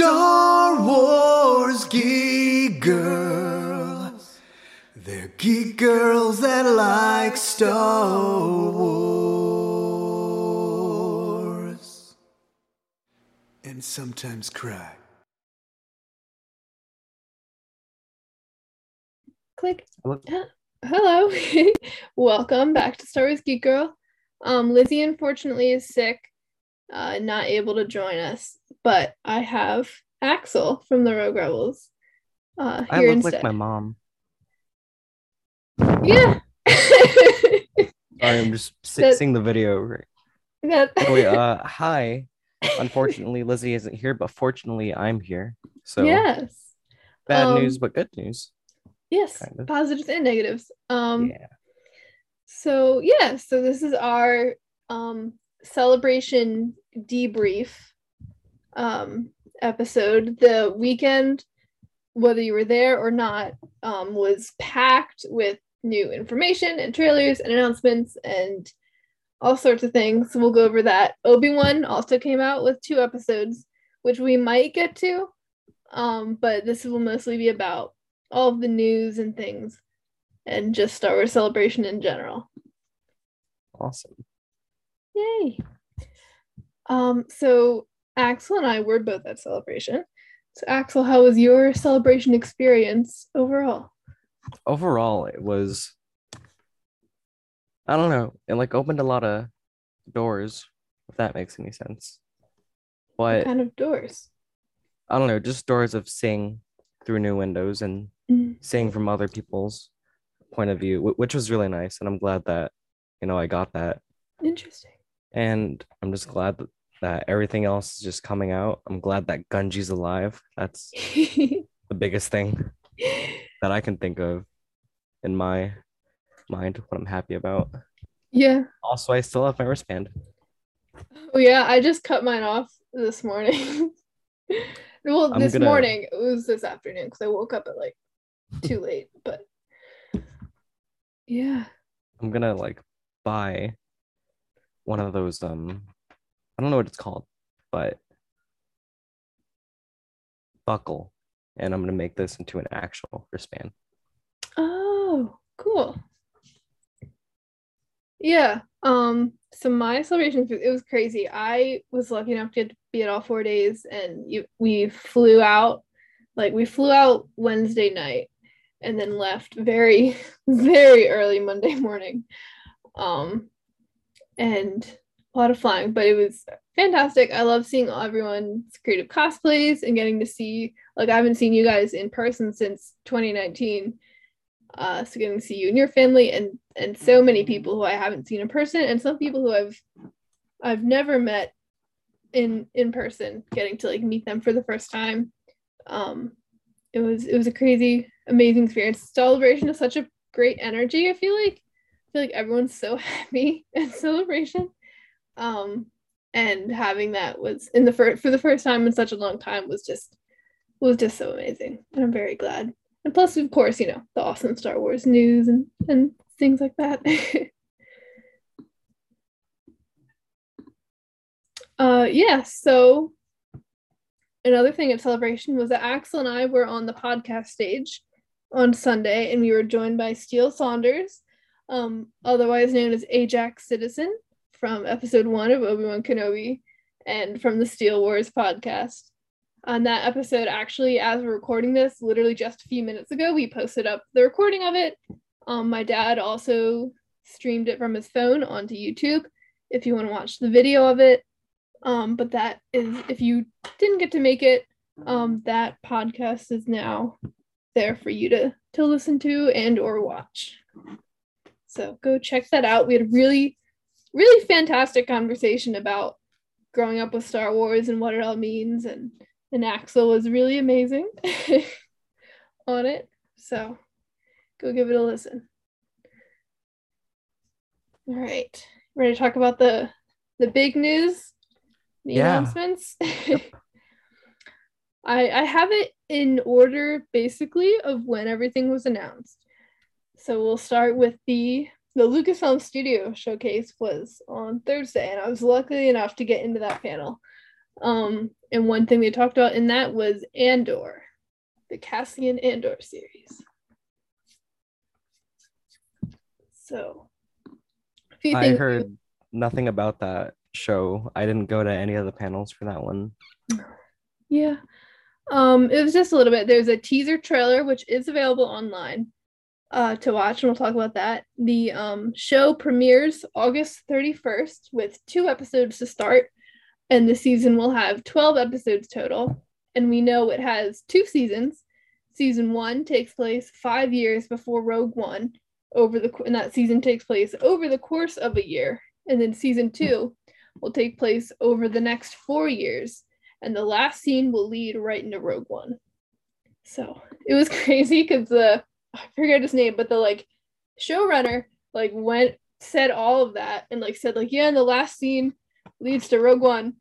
Star Wars geek girls. They're geek girls that like Star Wars. And sometimes cry. Click. Hello. Hello. Welcome back to Star Wars Geek Girl. Um, Lizzie unfortunately is sick, uh, not able to join us, but I have Axel from the Rogue Rebels uh, I here look instead. like my mom. Yeah. Sorry, I'm just si- That- seeing the video. Right. that, Anyway, uh, hi. Unfortunately, Lizzie isn't here, but fortunately, I'm here. So yes. bad um, news, but good news. Yes. kind of. Positives and negatives. Um, yeah. So yeah, so this is our um celebration debrief um episode. The weekend, whether you were there or not, um was packed with new information and trailers and announcements and all sorts of things. So we'll go over that. Obi-Wan also came out with two episodes, which we might get to. Um, but this will mostly be about all of the news and things and just Star Wars celebration in general. Awesome. Yay. Um, so Axel and I were both at celebration. So Axel, how was your celebration experience overall? Overall, it was. I don't know. It like opened a lot of doors, if that makes any sense. What kind of doors? I don't know, just doors of seeing through new windows and Mm. seeing from other people's point of view, which was really nice. And I'm glad that, you know, I got that. Interesting. And I'm just glad that, that everything else is just coming out. I'm glad that Gungi's alive. That's the biggest thing that I can think of in my mind, what I'm happy about. yeah. Also, I still have my wristband. Oh yeah, I just cut mine off this morning. well, I'm this gonna- morning. It was this afternoon because I woke up at like too late, but yeah. I'm gonna like buy one of those um I don't know what it's called, but buckle and I'm gonna make this into an actual wristband. Oh, cool. Yeah. Um, so my celebration it was crazy. I was lucky enough to to be at all four days and you, we flew out like we flew out Wednesday night and then left very, very early Monday morning. Um and a lot of flying, but it was fantastic. I love seeing everyone's creative cosplays and getting to see like I haven't seen you guys in person since 2019 uh so getting to see you and your family and and so many people who I haven't seen in person and some people who I've I've never met in in person getting to like meet them for the first time. Um it was it was a crazy amazing experience. Celebration is such a great energy I feel like. I feel like everyone's so happy at celebration um and having that was in the first for the first time in such a long time was just was just so amazing. And I'm very glad. And plus of course you know the awesome star wars news and and things like that. Uh yeah so another thing at celebration was that axel and i were on the podcast stage on sunday and we were joined by steele saunders um otherwise known as ajax citizen from episode one of obi-wan kenobi and from the steele wars podcast. On that episode actually as we're recording this literally just a few minutes ago we posted up the recording of it. Um, my dad also streamed it from his phone onto youtube if you want to watch the video of it. Um, but that is if you didn't get to make it um, that podcast is now there for you to to listen to and or watch. So go check that out. We had really really fantastic conversation about growing up with star wars and what it all means and and Axel was really amazing on it. So go give it a listen. All right. Ready to talk about the the big news? The Yeah. announcements? I I have it in order basically of when everything was announced. So we'll start with the the Lucasfilm Studio showcase was on Thursday, and I was lucky enough to get into that panel. Um, and one thing they talked about in that was Andor, the Cassian Andor series. So, I heard nothing about that show. I didn't go to any of the panels for that one. Yeah. Um, it was just a little bit. There's a teaser trailer which is available online uh to watch, and we'll talk about that. The um show premieres August 31st with two episodes to start, and the season will have 12 episodes total. And we know it has two seasons. Season one takes place five years before Rogue One, over the and that season takes place over the course of a year, and then season two will take place over the next four years and the last scene will lead right into Rogue One. So it was crazy because the I forget his name, but the like showrunner like went said all of that and like said like yeah, and the last scene leads to Rogue One.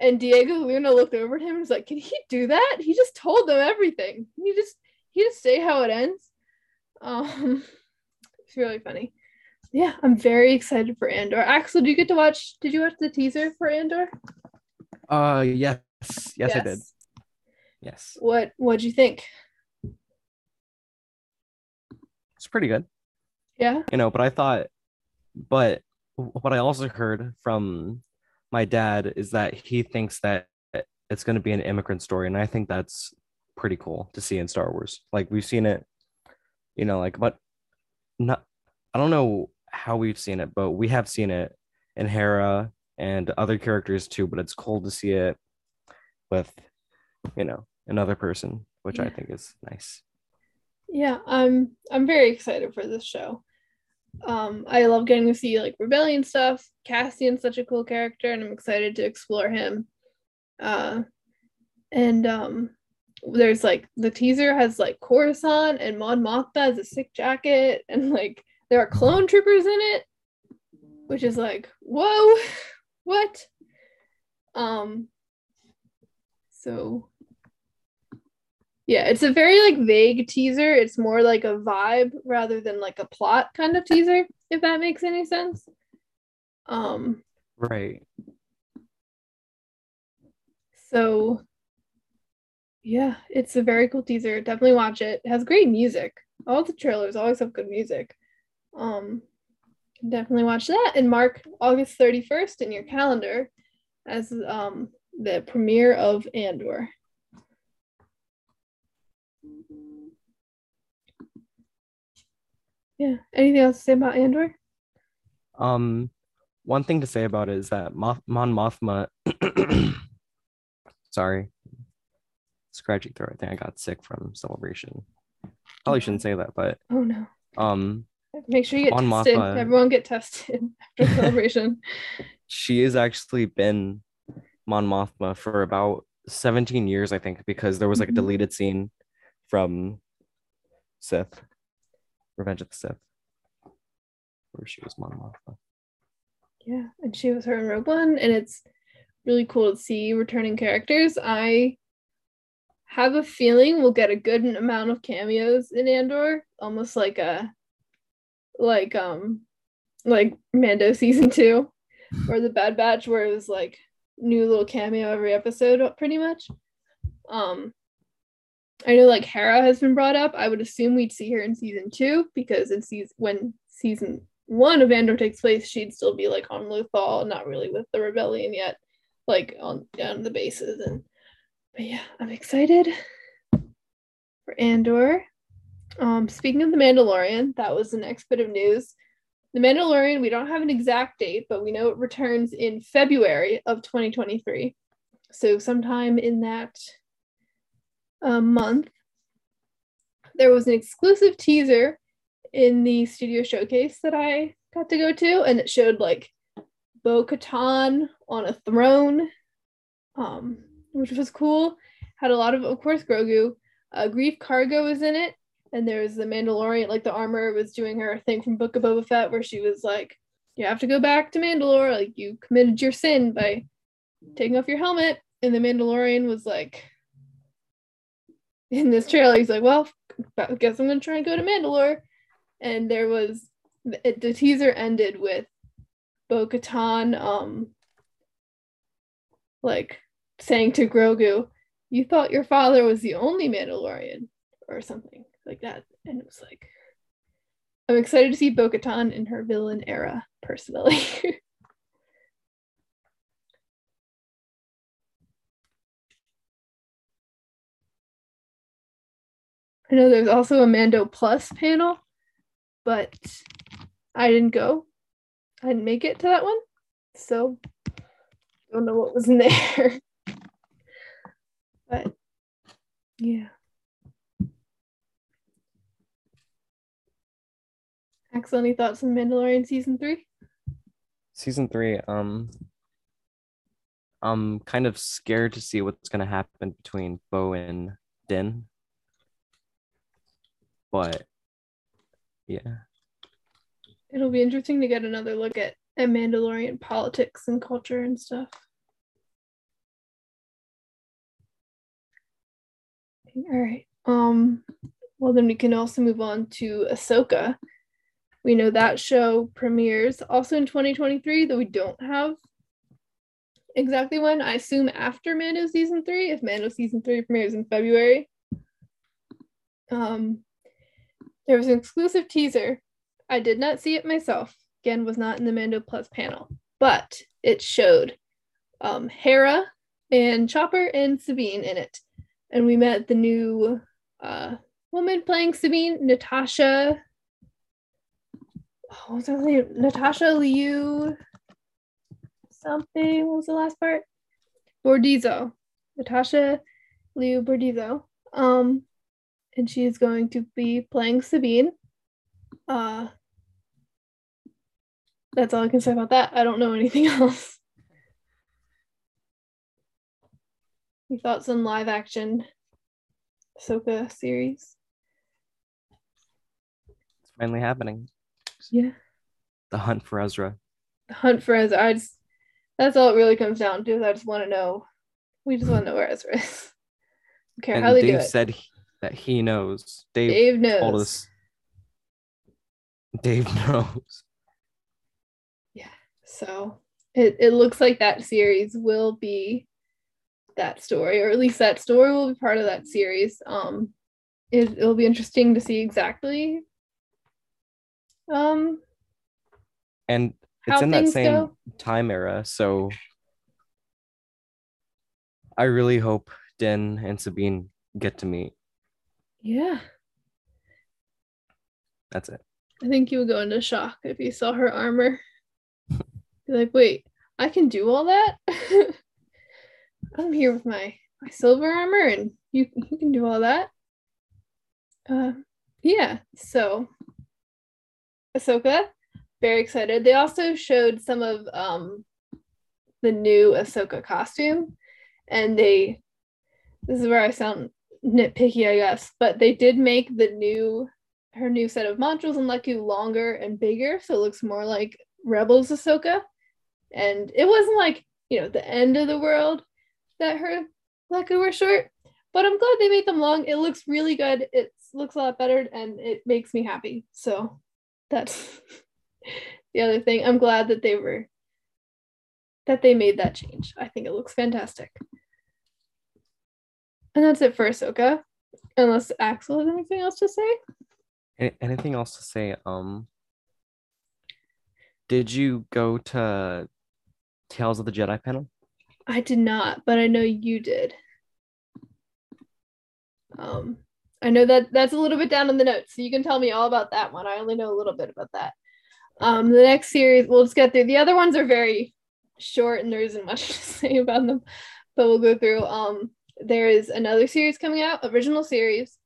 And Diego Luna looked over at him and was like, "Can he do that? He just told them everything. He just he just say how it ends." Um, it's really funny. Yeah, I'm very excited for Andor. Axel, do you get to watch? Did you watch the teaser for Andor? Uh yes. Yes, I did. Yes. What What'd you think? It's pretty good. Yeah. You know, but I thought but what I also heard from my dad is that he thinks that it's going to be an immigrant story and I think that's pretty cool to see in Star Wars. Like we've seen it you know like but not I don't know how we've seen it, but we have seen it in Hera and other characters too, but it's cool to see it with you know another person, which I think is nice. Yeah, I'm I'm very excited for this show. Um, I love getting to see like rebellion stuff. Cassian's such a cool character, and I'm excited to explore him. Uh, and um, there's like the teaser has like Coruscant and Mon Mothma as a sick jacket, and like there are clone troopers in it, which is like whoa, what? Um. So yeah, it's a very like vague teaser. It's more like a vibe rather than like a plot kind of teaser, if that makes any sense. Um, Right. so yeah, it's a very cool teaser. Definitely watch it. It has great music. All the trailers always have good music. Um, definitely watch that and mark August 31st in your calendar as um the premiere of Andor. Yeah. Anything else to say about Andor? Um, one thing to say about it is that Moth- Mon Mothma, sorry, scratchy throat. I think I got sick from celebration. Probably shouldn't say that, but Oh no. um, Make sure you get Mon tested. Mothma. Everyone get tested after celebration. she has actually been Mon Mothma for about 17 years, I think, because there was like a Mhm. deleted scene from Sith, Revenge of the Sith, where she was Mon Mothma. Yeah, and she was her in Rogue One, and it's really cool to see returning characters. I have a feeling we'll get a good amount of cameos in Andor, almost like a like um like Mando season two or the Bad Batch, where it was like new little cameo every episode, pretty much. Um, I know like Hera has been brought up. I would assume we'd see her in season two because in season when season one of Andor takes place, she'd still be like on Lothal, not really with the rebellion yet, like on down the bases. And but yeah, I'm excited for Andor. Um, speaking of the Mandalorian, that was the next bit of news. The Mandalorian, we don't have an exact date, but we know it returns in February of 2023. So sometime in that uh, month, there was an exclusive teaser in the studio showcase that I got to go to, and it showed like Bo Katan on a throne, um, which was cool. Had a lot of, of course, Grogu. Uh, Greef Karga was in it, and there was the Mandalorian, like the armor was doing her thing from Book of Boba Fett, where she was like, "You have to go back to Mandalore. Like you committed your sin by taking off your helmet." And the Mandalorian was like, in this trailer, he's like, "Well, I guess I'm gonna try and go to Mandalore." And there was the, the teaser ended with Bo Katan, um, like saying to Grogu, "You thought your father was the only Mandalorian," or something like that, and it was like, I'm excited to see Bo-Katan in her villain era, personally. I know there's also a Mando Plus panel, but I didn't go. I didn't make it to that one. So don't know what was in there. but yeah. Axel, any thoughts on Mandalorian season three? Season three, um I'm kind of scared to see what's gonna happen between Bo and Din. But yeah. It'll be interesting to get another look at, at Mandalorian politics and culture and stuff. All right. Um, well then we can also move on to Ahsoka. We know that show premieres also in 2023, though we don't have exactly when. I assume after Mando season three, if Mando season three premieres in February. Um, there was an exclusive teaser. I did not see it myself. Again, was not in the Mando Plus panel, but it showed um, Hera and Chopper and Sabine in it, and we met the new uh, woman playing Sabine, Natasha. Oh, was her name? Natasha Liu. Something. What was the last part? Bordizzo. Natasha Liu Bordizzo. Um, and she is going to be playing Sabine. Uh, that's all I can say about that. I don't know anything else. Any thoughts on live action Ahsoka series? It's finally happening. Yeah. The hunt for Ezra. The hunt for Ezra. I just that's all it really comes down to. I just want to know. We just want to know where Ezra is. Okay, and how they Dave do it. said he- that he knows. Dave, Dave knows. told us. Dave knows. Yeah. So it, it looks like that series will be that story, or at least that story will be part of that series. Um, it, it'll be interesting to see exactly um And it's in that same go. time era, so I really hope Din and Sabine get to meet. Yeah, That's it. I think you would go into shock if you saw her armor. Be like, wait, I can do all that? I'm here with my my silver armor, and you you can do all that. Uh, yeah. So, Ahsoka, very excited. They also showed some of um the new Ahsoka costume, and they. This is where I sound nitpicky, I guess, but they did make the new her new set of montrals and Leku longer and bigger, so it looks more like Rebels Ahsoka. And it wasn't like, you know, the end of the world that her Leku were short, but I'm glad they made them long. It looks really good. It looks a lot better and it makes me happy. So that's the other thing. I'm glad that they were that they made that change. I think it looks fantastic. And that's it for Ahsoka. Unless Axel has anything else to say. Anything else to say? Um, did you go to Tales of the Jedi panel? I did not, but I know you did. Um, I know that that's a little bit down in the notes, so you can tell me all about that one. I only know a little bit about that. Um, the next series, we'll just get through. The other ones are very short, and there isn't much to say about them, but we'll go through. Um, there is another series coming out, original series.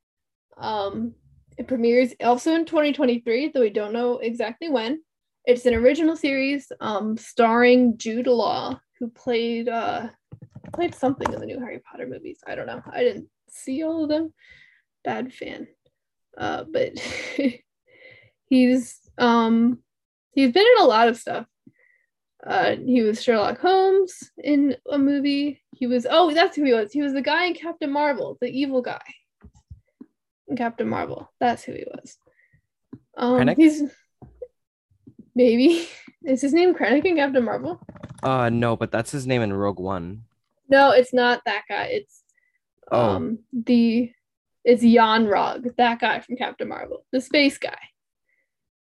Um, it premieres also in 2023, though we don't know exactly when. It's an original series um, starring Jude Law, who played uh, played something in the new Harry Potter movies. I don't know. I didn't see all of them. Bad fan. Uh, but he's um he's been in a lot of stuff. Uh, he was Sherlock Holmes in a movie. He was oh that's who he was. He was the guy in Captain Marvel, the evil guy in Captain Marvel. That's who he was. Um, Krennic? he's maybe is his name Krennic in Captain Marvel? Uh, no, but that's his name in Rogue One. No, it's not that guy. It's Oh. um the it's Yon-Rogg, that guy from Captain Marvel, the space guy.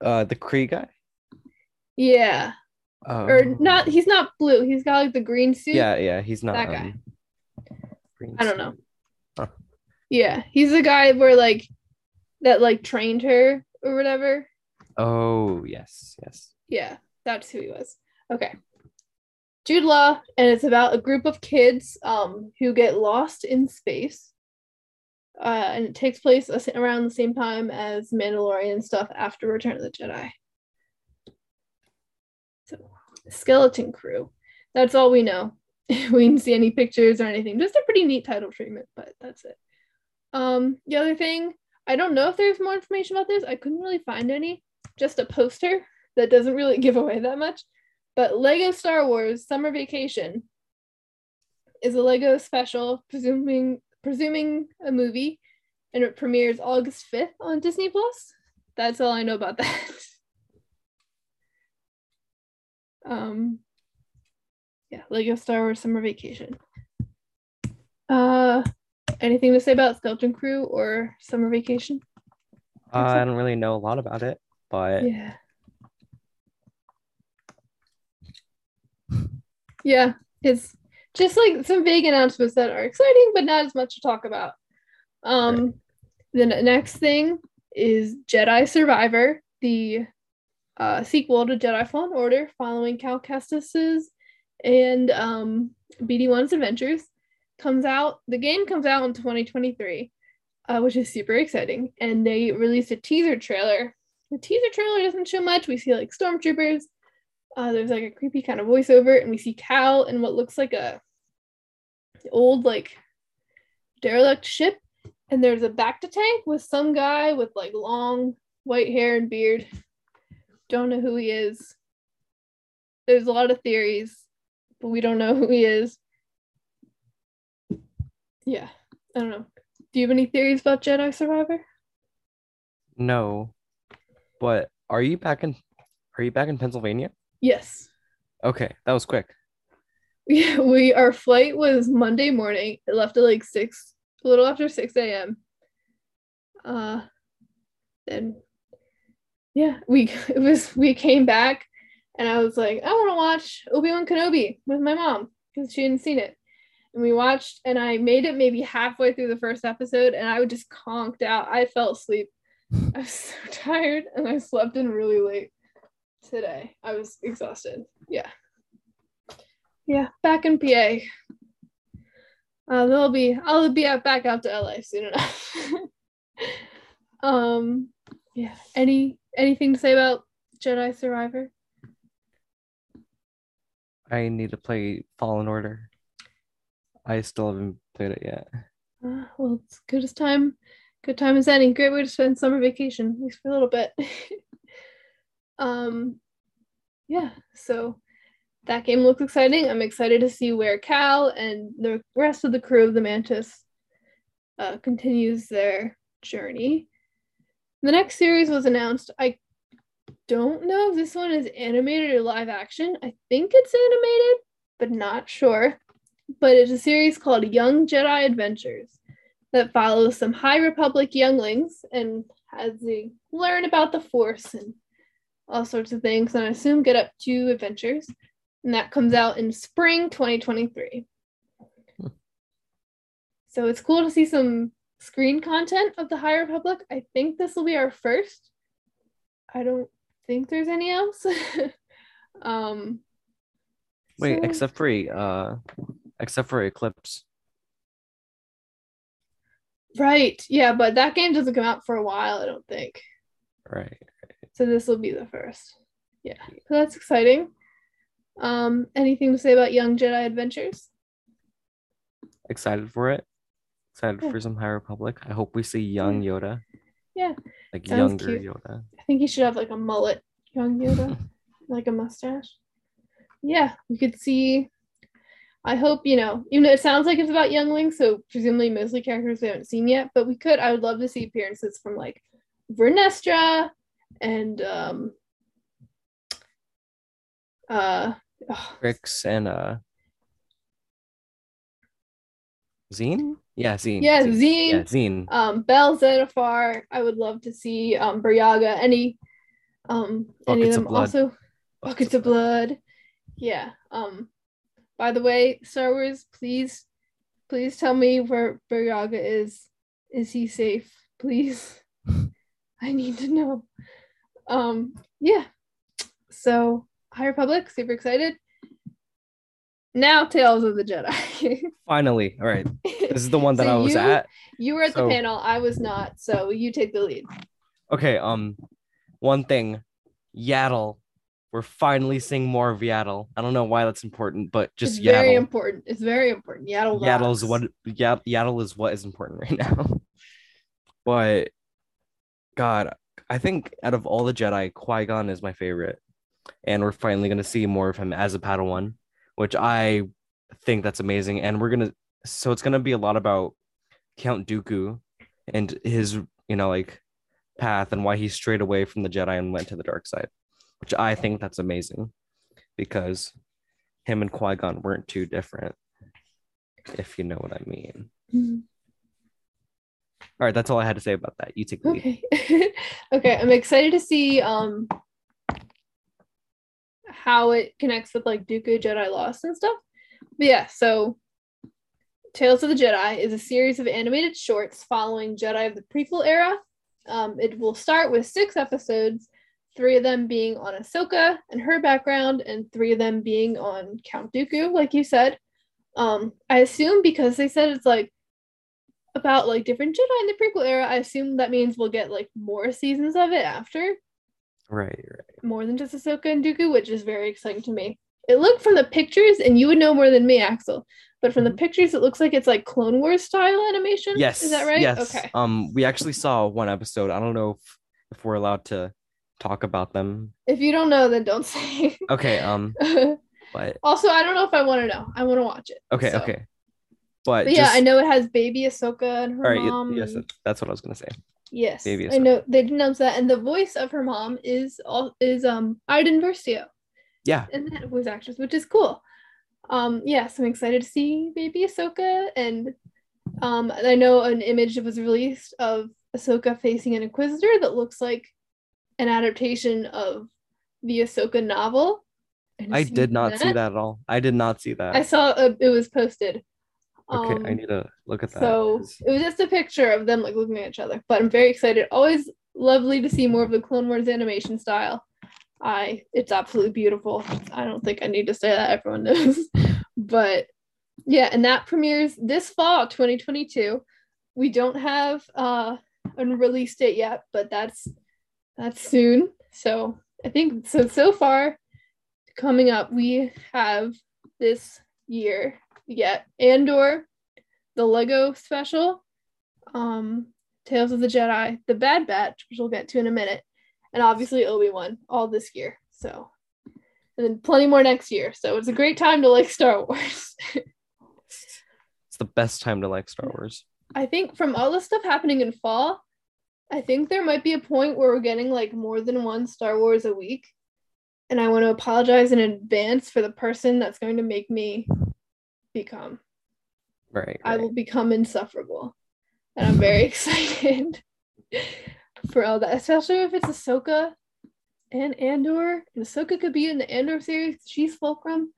Uh, the Kree guy. Yeah. Oh. Or not he's not blue. He's got like the green suit. Yeah, yeah, he's not. That guy. um, I don't know. Huh. Yeah. He's the guy where like that like trained her or whatever. Oh yes, yes. Yeah, that's who he was. Okay. Jude Law, and it's about a group of kids um who get lost in space. Uh, and it takes place around the same time as Mandalorian stuff after Return of the Jedi. Skeleton Crew. That's all we know. we didn't see any pictures or anything. Just a pretty neat title treatment, but that's it. Um, the other thing, I don't know if there's more information about this. I couldn't really find any. Just a poster that doesn't really give away that much. But Lego Star Wars Summer Vacation is a Lego special, presuming presuming a movie, and it premieres August 5th on Disney Plus. That's all I know about that. um yeah, Lego Star Wars Summer Vacation. Uh anything to say about Skeleton Crew or Summer Vacation? Uh, I don't really know a lot about it, but Yeah. Yeah, it's just like some vague announcements that are exciting, but not as much to talk about. Um, the ne- next thing is Jedi Survivor, the uh, sequel to Jedi Fallen Order, following Cal Kestis's and um, BD1's adventures, comes out. The game comes out in 2023, uh, which is super exciting. And they released a teaser trailer. The teaser trailer doesn't show much. We see like stormtroopers. Uh, there's like a creepy kind of voiceover, and we see Cal in what looks like a old like derelict ship. And there's a bacta tank with some guy with like long white hair and beard. Don't know who he is. There's a lot of theories, but we don't know who he is. Yeah, I don't know. Do you have any theories about Jedi Survivor? no. But are you back in? Are you back in Pennsylvania? Yes. Okay, that was quick. Yeah, we our flight was Monday morning. It left at like six, a little after six a.m. Uh, then yeah, we it was we came back, and I was like, I want to watch Obi Wan Kenobi with my mom because she hadn't seen it, and we watched, and I made it maybe halfway through the first episode, and I would just conked out. I fell asleep. I was so tired, and I slept in really late today. I was exhausted. Yeah. Yeah, back in PA. Uh, they'll be I'll be out back out to LA soon enough. um, yeah. Any anything to say about Jedi Survivor? I need to play Fallen Order. I still haven't played it yet. Uh, well, it's good as time. Good time as any. Great way to spend summer vacation, at least for a little bit. um, yeah. So that game looks exciting. I'm excited to see where Cal and the rest of the crew of the Mantis uh, continues their journey. The next series was announced. I don't know if this one is animated or live action. I think it's animated, but not sure. But it's a series called Young Jedi Adventures that follows some High Republic younglings and as they learn about the Force and all sorts of things, and I assume get up to adventures. And that comes out in spring 2023. Hmm. So it's cool to see some screen content of the High Republic. I think this will be our first. I don't think there's any else. um Wait, so- except for uh, except for Eclipse. right. Yeah, but that game doesn't come out for a while, I don't think. Right. So this will be the first. Yeah. So that's exciting. Um, anything to say about Young Jedi Adventures? Excited for it. Excited Yeah. for some High Republic. I hope we see young Yoda. Yeah. Like Sounds younger cute. Yoda. I think he should have like a mullet, young Yoda, like a mustache. Yeah, we could see. I hope, you know, even though it sounds like it's about younglings, so presumably mostly characters we haven't seen yet, but we could, I would love to see appearances from like Vernestra and um uh oh, and uh Zeen? Yeah, Zeen. Yeah, Zeen. Zeen. Yeah, Zeen. Um, Bell Zettifar. I would love to see um Burryaga. Any um any of Buckets of them blood. also buckets of blood. Yeah. Um by the way, Star Wars, please please tell me where Burryaga is. Is he safe? Please. I need to know. Um yeah. So High Republic, super excited. Now Tales of the Jedi. Finally. All right. This is the one that So I was you- at. you were at So- the panel, I was not, so you take the lead. Okay, um, one thing, Yaddle. We're finally seeing more of Yaddle. I don't know why that's important, but just it's very important. It's very important. Yaddle Yaddle is what Yad- Yaddle is what is important right now. but God, I think out of all the Jedi, Qui-Gon is my favorite. And we're finally gonna see more of him as a Padawan, which I think that's amazing. And we're gonna so it's gonna be a lot about Count Dooku and his, you know, like path and why he strayed away from the Jedi and went to the dark side, which I think that's amazing because him and Qui Gon weren't too different, if you know what I mean. Mhm. All right, that's all I had to say about that. You take the lead. Okay. okay, I'm excited to see um how it connects with like Dooku Jedi Lost and stuff. But yeah, so Tales of the Jedi is a series of animated shorts following Jedi of the prequel era. Um, it will start with six episodes, three of them being on Ahsoka and her background, and three of them being on Count Dooku, like you said. Um, I assume because they said it's like about like different Jedi in the prequel era, I assume that means we'll get like more seasons of it after, Right, right. More than just Ahsoka and Dooku, which is very exciting to me. It looked from the pictures, and you would know more than me, Axel. But from the pictures, it looks like it's like Clone Wars style animation. Yes. is that right? Yes. Okay. Um, we actually saw one episode. I don't know if, if we're allowed to talk about them. If you don't know, then don't say. Okay. Um, but also, I don't know if I want to know. I want to watch it. okay, so. okay. But, But yeah, just, I know it has baby Ahsoka and her All right. mom. yes, and- that's what I was gonna say. Yes, baby I know they did announce that, and the voice of her mom is all is um Iden Versio. Yeah. and that voice actress, which is cool. Um, yes, I'm excited to see baby Ahsoka, and um, I know an image that was released of Ahsoka facing an Inquisitor that looks like an adaptation of the Ahsoka novel. I did not see that at all. I did not see that. I saw uh, it was posted. Okay, Um, I need to look at that. So it was just a picture of them like looking at each other. But I'm very excited. Always lovely to see more of the Clone Wars animation style. I it's absolutely beautiful. I don't think I need to say that everyone knows. but yeah, and that premieres this fall 2022. We don't have uh a release date yet, but that's that's soon. So I think so so far coming up we have this year yet Andor the Lego special, um, Tales of the Jedi, the Bad Batch, which we'll get to in a minute, and obviously Obi Wan all this year. So, and then plenty more next year. So it's a great time to like Star Wars. it's the best time to like Star Wars. I think from all the stuff happening in fall, I think there might be a point where we're getting like more than one Star Wars a week. And I want to apologize in advance for the person that's going to make me become. Right. I will become insufferable. And I'm very excited for all that, especially if it's Ahsoka and Andor. And Ahsoka could be in the Andor series. She's Fulcrum.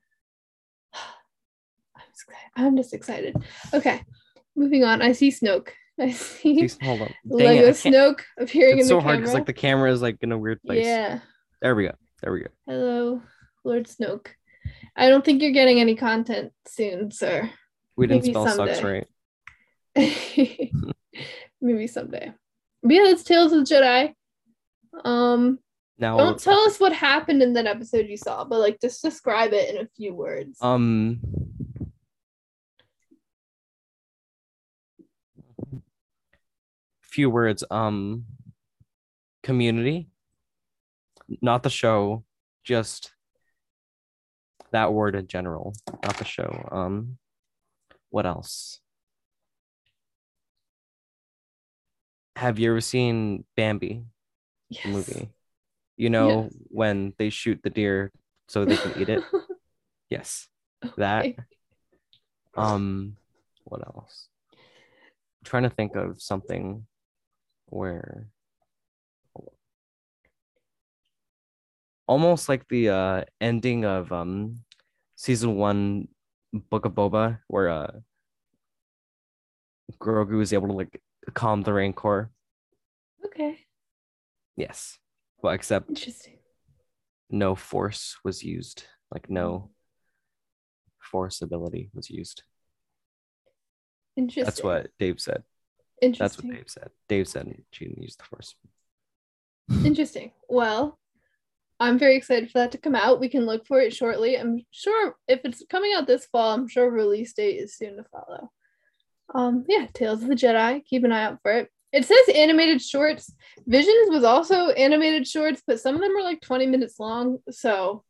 I'm just, I'm just excited. Okay, moving on. I see Snoke. I see Please, hold on. Lego it, Snoke appearing It's in so the hard because like the camera is like in a weird place. yeah. There we go. There we go. Hello, Lord Snoke. I don't think you're getting any content soon, sir. We didn't Maybe spell sucks someday. right. Maybe someday. But yeah, that's Tales of the Jedi. Um, Now don't tell us what happened in that episode you saw, but like just describe it in a few words. Um. Few words. Um. Community. Not the show, just that word in general. Not the show. Um. What else? Have you ever seen Bambi, yes. the movie? You know Yes. when they shoot the deer so they can eat it. Yes, that. Um, what else? I'm trying to think of something where almost like the uh ending of um season one Book of Boba, where uh Grogu is able to like calm the Rancor. Okay. Yes. Well, except Interesting. no force was used. Like no force ability was used. Interesting. That's what Dave said. Interesting. That's what Dave said. Dave said she didn't use the force. Interesting. Well, I'm very excited for that to come out. We can look for it shortly. I'm sure if it's coming out this fall, I'm sure release date is soon to follow. Um, yeah, Tales of the Jedi. Keep an eye out for it. It says animated shorts. Visions was also animated shorts, but some of them are like 20 minutes long. So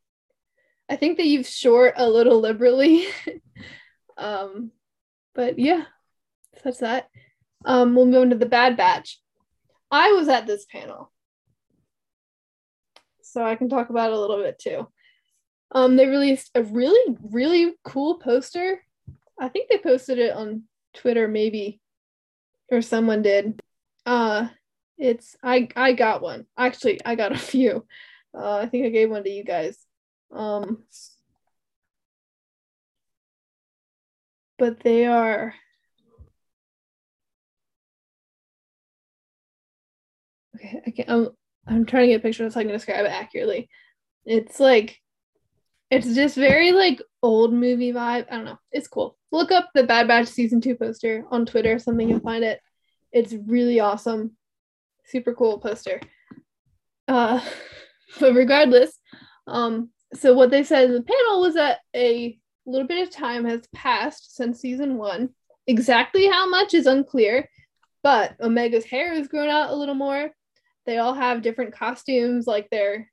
I think they use short a little liberally. um, but yeah, that's that. Um, we'll move on to the Bad Batch. I was at this panel so I can talk about it a little bit too. Um, they released a really, really cool poster. I think they posted it on Twitter, maybe, or someone did. Uh, it's I I got one. Actually, I got a few. Uh, I think I gave one to you guys. Um, but they are. Okay, I can't. I'm, I'm trying to get a picture so I can describe it accurately. It's like, it's just very like old movie vibe. I don't know. It's cool. Look up the Bad Batch season two poster on Twitter or something. You'll find it. It's really awesome. Super cool poster. Uh, but regardless, um, so what they said in the panel was that a little bit of time has passed since season one. Exactly how much is unclear, but Omega's hair has grown out a little more they all have different costumes like they're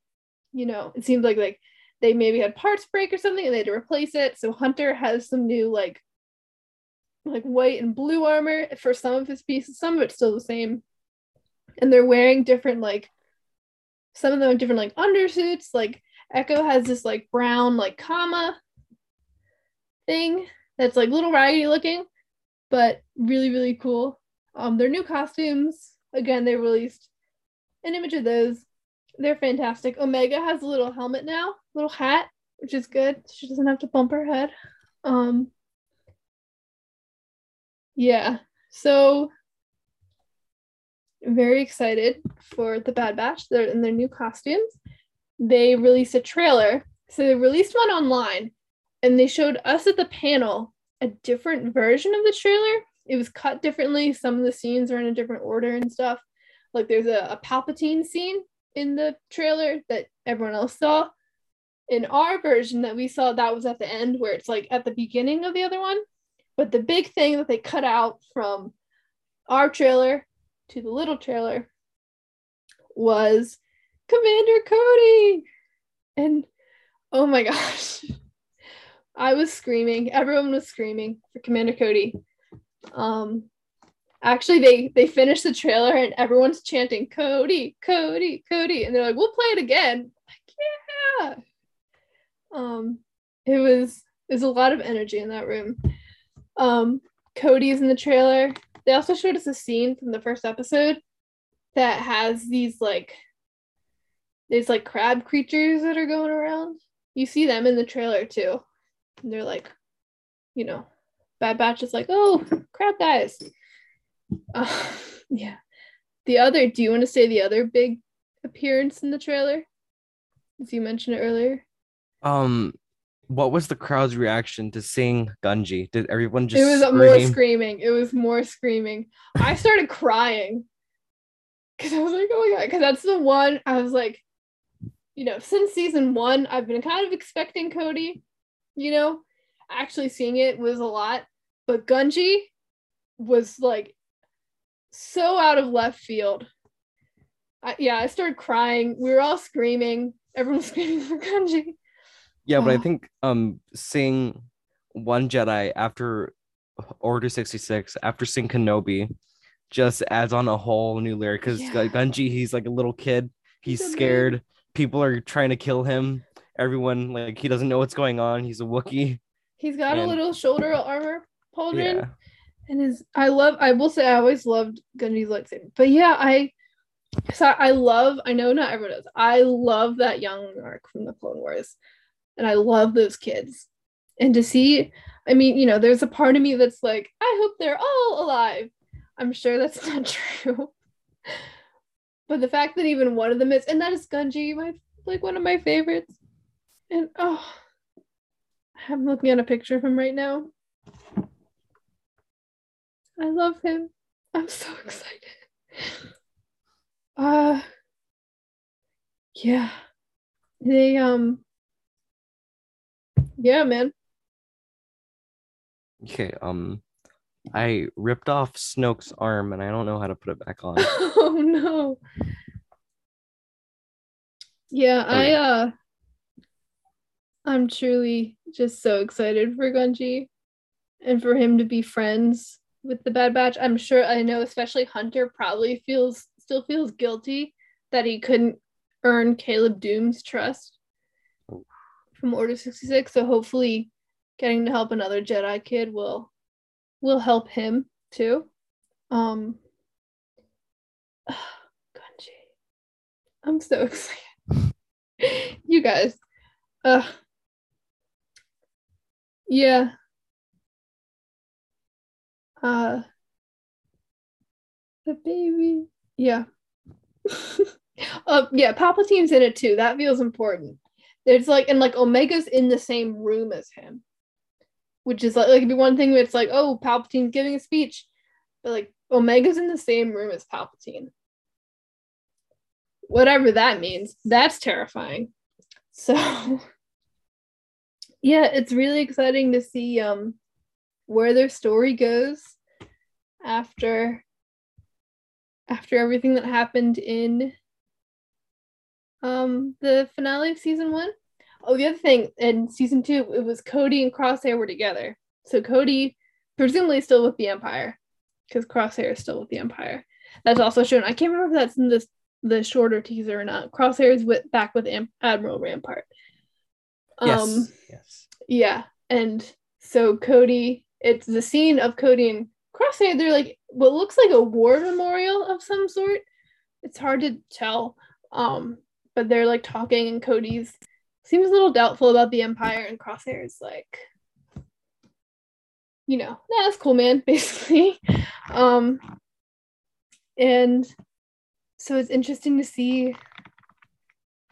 you know it seems like like they maybe had parts break or something and they had to replace it. So hunter has some new like like white and blue armor for some of his pieces. Some of it's still the same. And they're wearing different like some of them have different like undersuits. Like echo has this like brown like comma thing that's like little raggedy looking but really really cool. Um their new costumes again they released an image of those. They're fantastic. Omega has a little helmet now, little hat, which is good. She doesn't have to bump her head. Um, yeah, so very excited for the Bad Batch. They're in their new costumes. They released a trailer. So they released one online and they showed us at the panel a different version of the trailer. It was cut differently. Some of the scenes are in a different order and stuff. Like there's a, a Palpatine scene in the trailer that everyone else saw. In our version that we saw, that was at the end where it's like at the beginning of the other one. But the big thing that they cut out from our trailer to the little trailer was Commander Cody. And oh my gosh, I was screaming. Everyone was screaming for Commander Cody. Um, actually they they finished the trailer and everyone's chanting Cody, Cody, Cody, and they're like, we'll play it again. Like, yeah. Um, it was there's a lot of energy in that room. Um, Cody's in the trailer. They also showed us a scene from the first episode that has these like these like crab creatures that are going around. You see them in the trailer too. And they're like, you know, Bad Batch is like, oh, crab guys. Uh, yeah. The other, do you want to say the other big appearance in the trailer? As you mentioned it earlier. Um, what was the crowd's reaction to seeing Gungi? Did everyone just? It was scream? more screaming. It was more screaming. I started crying because I was like, oh my god, because that's the one I was like, you know, since season one, I've been kind of expecting Cody. You know, actually seeing it was a lot, but Gungi was like so out of left field. I, yeah, I started crying. We were all screaming. Everyone was screaming for Gungi. Yeah, but I think um seeing one Jedi after Order 66, after seeing Kenobi, just adds on a whole new layer because Yeah. Gungi, he's like a little kid. He's scared. People are trying to kill him. Everyone like he doesn't know what's going on. He's a Wookiee. He's got a little shoulder armor pauldron. Yeah. And his I love I will say I always loved Gungi's lightsaber. But yeah, I so I love I know not everyone does. I love that young arc from the Clone Wars. And I love those kids. And to see, I mean, you know, there's a part of me that's like, I hope they're all alive. I'm sure that's not true. but the fact that even one of them is, and that is Gunji, my like one of my favorites. And oh, I'm looking at a picture of him right now. I love him. I'm so excited. Uh yeah. They um yeah, man. Okay, um I ripped off Snoke's arm and I don't know how to put it back on. oh no. Yeah, Oh, I uh I'm truly just so excited for Gungi and for him to be friends with the Bad Batch. I'm sure I know especially Hunter probably feels still feels guilty that he couldn't earn Caleb Dume's trust Oh. from Order 66. So hopefully getting to help another Jedi kid will will help him too. Um Gungi. I'm so excited. you guys. Uh yeah. Uh the baby. Yeah. uh yeah, Palpatine's in it too. That feels important. There's like and like Omega's in the same room as him. Which is like like it'd be one thing it's like, oh, Palpatine's giving a speech. But like Omega's in the same room as Palpatine. Whatever that means. That's terrifying. So yeah, it's really exciting to see um where their story goes after after everything that happened in um the finale of season one. Oh, the other thing in season two, it was Cody and Crosshair were together. So Cody presumably still with the Empire, because Crosshair is still with the Empire. That's also shown. I can't remember if that's in this the shorter teaser or not. Crosshair is with back with Am- Admiral Rampart. Yes. Um, yes. yeah, and so Cody, it's the scene of Cody and Crosshair. They're like what looks like a war memorial of some sort. It's hard to tell, um, but they're like talking, and Cody's seems a little doubtful about the Empire, and Crosshair is like, you know, nah, that's cool, man. Basically, um, and so it's interesting to see,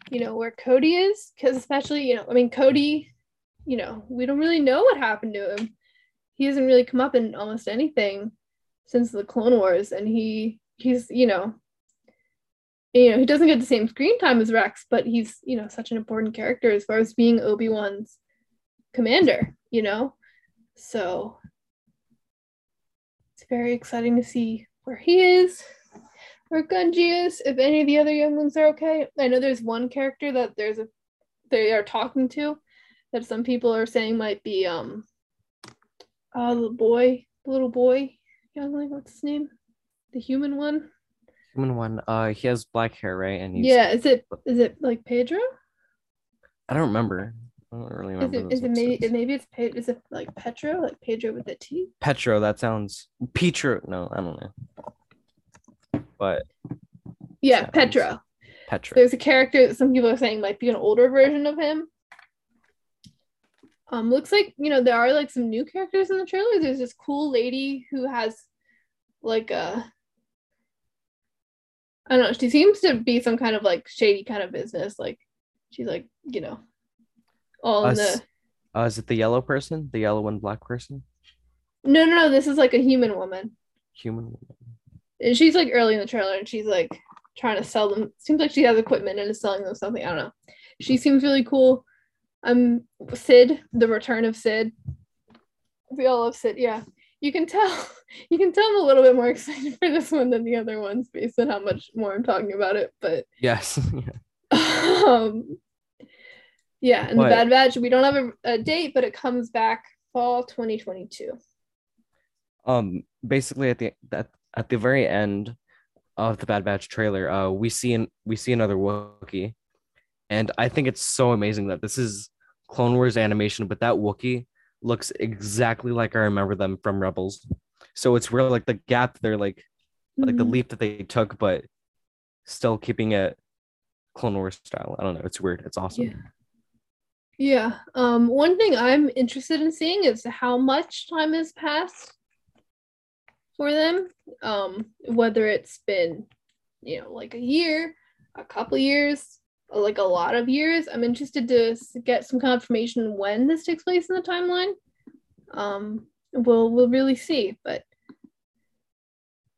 you know, where Cody is, because especially, you know, I mean, Cody you know, we don't really know what happened to him. He hasn't really come up in almost anything since the Clone Wars, and he he's you know, you know he doesn't get the same screen time as Rex, but he's you know such an important character as far as being Obi Wan's commander. You know, so it's very exciting to see where he is, where Gungi is, if any of the other young ones are okay. I know there's one character that there's a they are talking to that some people are saying might be um uh the boy the little boy youngling what's his name the human one Human one. Uh, he has black hair, right? And he's. yeah is it is it like pedro I don't remember. I don't really is remember. it those is it maybe maybe it's Pe- is it like petro like pedro with a t Petro. That sounds. Petro. No, I don't know. But yeah petro Petro. there's a character that some people are saying might be an older version of him um looks like you know there are like some new characters in the trailer there's this cool lady who has like a i don't know she seems to be some kind of like shady kind of business like she's like you know all in the Uh, is it the yellow person? The yellow and black person? no no no this is like a human woman Human woman. and she's like early in the trailer and she's like trying to sell them seems like she has equipment and is selling them something i don't know she seems really cool um sid the return of sid we all love sid yeah you can tell you can tell i'm a little bit more excited for this one than the other ones based on how much more i'm talking about it but Yes. um yeah and What? the bad batch we don't have a, a date but it comes back fall 2022 um. Basically, at the at, at the very end of the Bad Batch trailer, uh, we see an we see another wookie and I think it's so amazing that this is Clone Wars animation, but that Wookiee looks exactly like I remember them from Rebels. So it's real like the gap they're like like the Mhm. leap that they took, but still keeping it Clone Wars style. I don't know. It's weird. It's awesome. Yeah. Yeah. Um, one thing I'm interested in seeing is how much time has passed for them. Um, whether it's been, you know, like a year, a couple years, like a lot of years. I'm interested to get some confirmation when this takes place in the timeline. Um, we'll we'll really see, but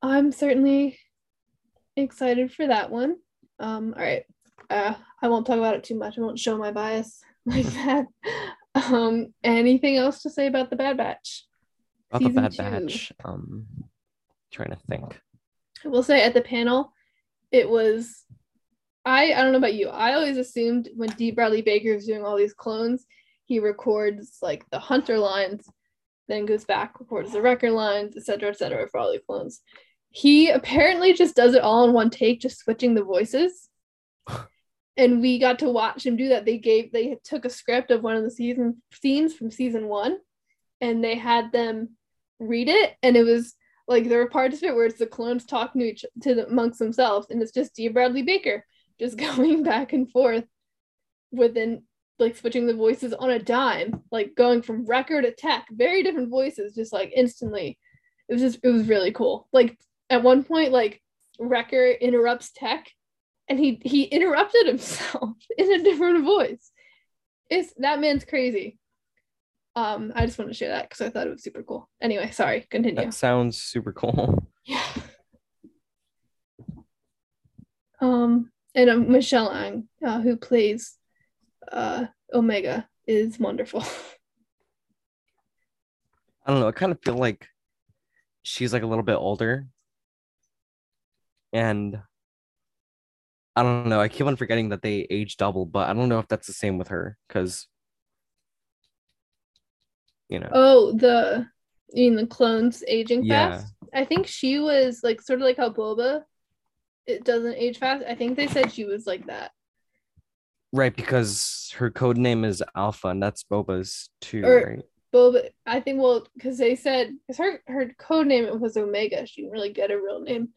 I'm certainly excited for that one. Um, all right. Uh, I won't talk about it too much. I won't show my bias like that. Um, anything else to say about the Bad Batch? About the Bad two. Batch. Um, trying to think. I will say at the panel, it was. I I don't know about you. I always assumed when D. Bradley Baker is doing all these clones, he records like the Hunter lines, then goes back records the Wrecker lines, etc., etc. for all the clones. He apparently just does it all in one take, just switching the voices. and we got to watch him do that. They gave they took a script of one of the season scenes from season one, and they had them read it, and it was like there were parts of it where it's the clones talking to each to the, amongst themselves, and it's just D. Bradley Baker just going back and forth within like switching the voices on a dime, like going from Wrecker to tech, very different voices, just like instantly. It was just it was really cool. Like at one point, like Wrecker interrupts tech and he he interrupted himself in a different voice. It's that man's crazy. Um, I just want to share that because I thought it was super cool. Anyway, sorry, continue. That sounds super cool. Yeah. Um, and um, Michelle Ang, uh, who plays uh, Omega, is wonderful. I don't know. I kind of feel like she's like a little bit older. And I don't know. I keep on forgetting that they age double, but I don't know if that's the same with her because, you know, oh, the you mean the clones aging Yeah. fast? I think she was like sort of like how Boba it doesn't age fast. I think they said she was like that. right? Because her code name is Alpha, and that's Boba's too, Or- right? Boba, I think well, because they said because her her code name was Omega. She didn't really get a real name.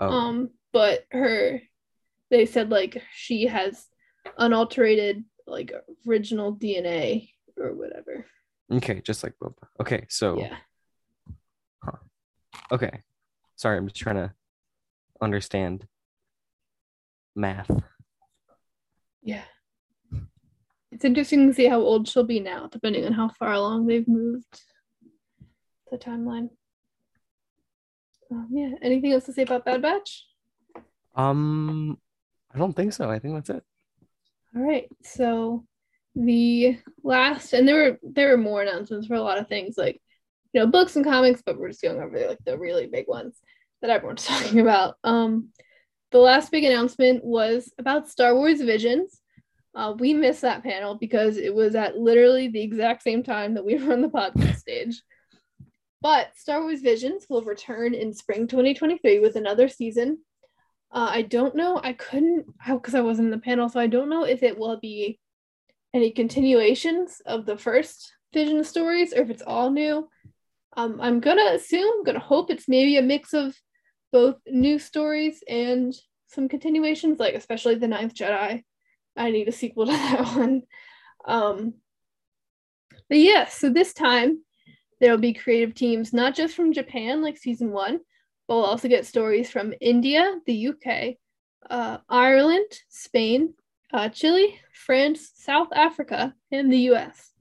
Oh, Um, but her, they said like she has unalterated like original DNA or whatever. okay, just like Boba. Okay, so Yeah. okay, sorry, I'm just trying to understand math. Yeah. It's interesting to see how old she'll be now, depending on how far along they've moved the timeline. Um, yeah. Anything else to say about Bad Batch? Um, I don't think so. I think that's it. All right. So the last, and there were there were more announcements for a lot of things, like you know books and comics, but we're just going over like the really big ones that everyone's talking about. Um, the last big announcement was about Star Wars Visions. Uh, we missed that panel because it was at literally the exact same time that we were on the podcast stage. But Star Wars Visions will return in spring 2023 with another season. Uh, I don't know. I couldn't because I wasn't in the panel, so I don't know if it will be any continuations of the first Vision stories or if it's all new. Um, I'm gonna assume, gonna hope it's maybe a mix of both new stories and some continuations, like especially the Ninth Jedi. I need a sequel to that one. Um, but yeah, so this time there will be creative teams not just from Japan, like season one, but we'll also get stories from India, the UK, uh, Ireland, Spain, uh, Chile, France, South Africa, and the US.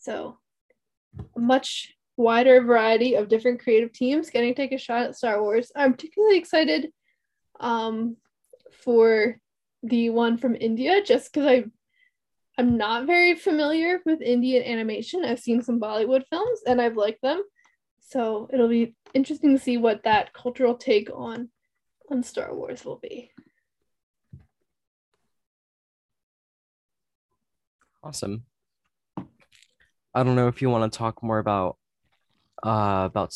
So, much wider variety of different creative teams getting to take a shot at Star Wars. I'm particularly excited um, for the one from India just because I I'm not very familiar with Indian animation. I've seen some Bollywood films and I've liked them. So it'll be interesting to see what that cultural take on on Star Wars will be. Awesome. I don't know if you want to talk more about uh about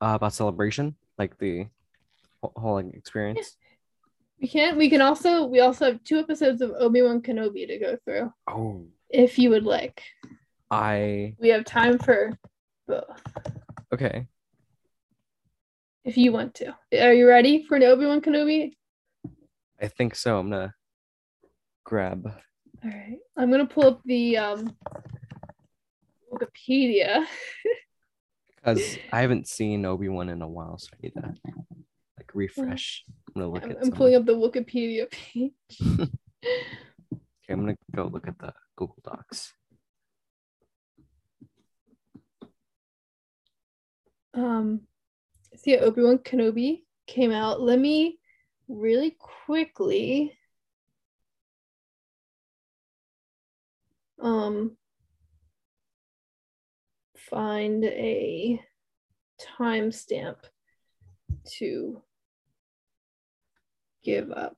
uh, about celebration, like the whole, like, experience. We can't. we can also we also have two episodes of Obi-Wan Kenobi to go through Oh, if you would like. I We have time for both. Okay. if you want to. Are you ready for an Obi Wan Kenobi? I think so. I'm gonna grab. All right, I'm gonna pull up the um, Wikipedia. Because I haven't seen Obi Wan in a while, so I need to like refresh. I'm gonna look I'm, at. I'm pulling up the Wikipedia page. Okay, I'm gonna go look at the Google Docs. Um, see, Obi Wan Kenobi came out. Let me really quickly. Um, find a timestamp to give up.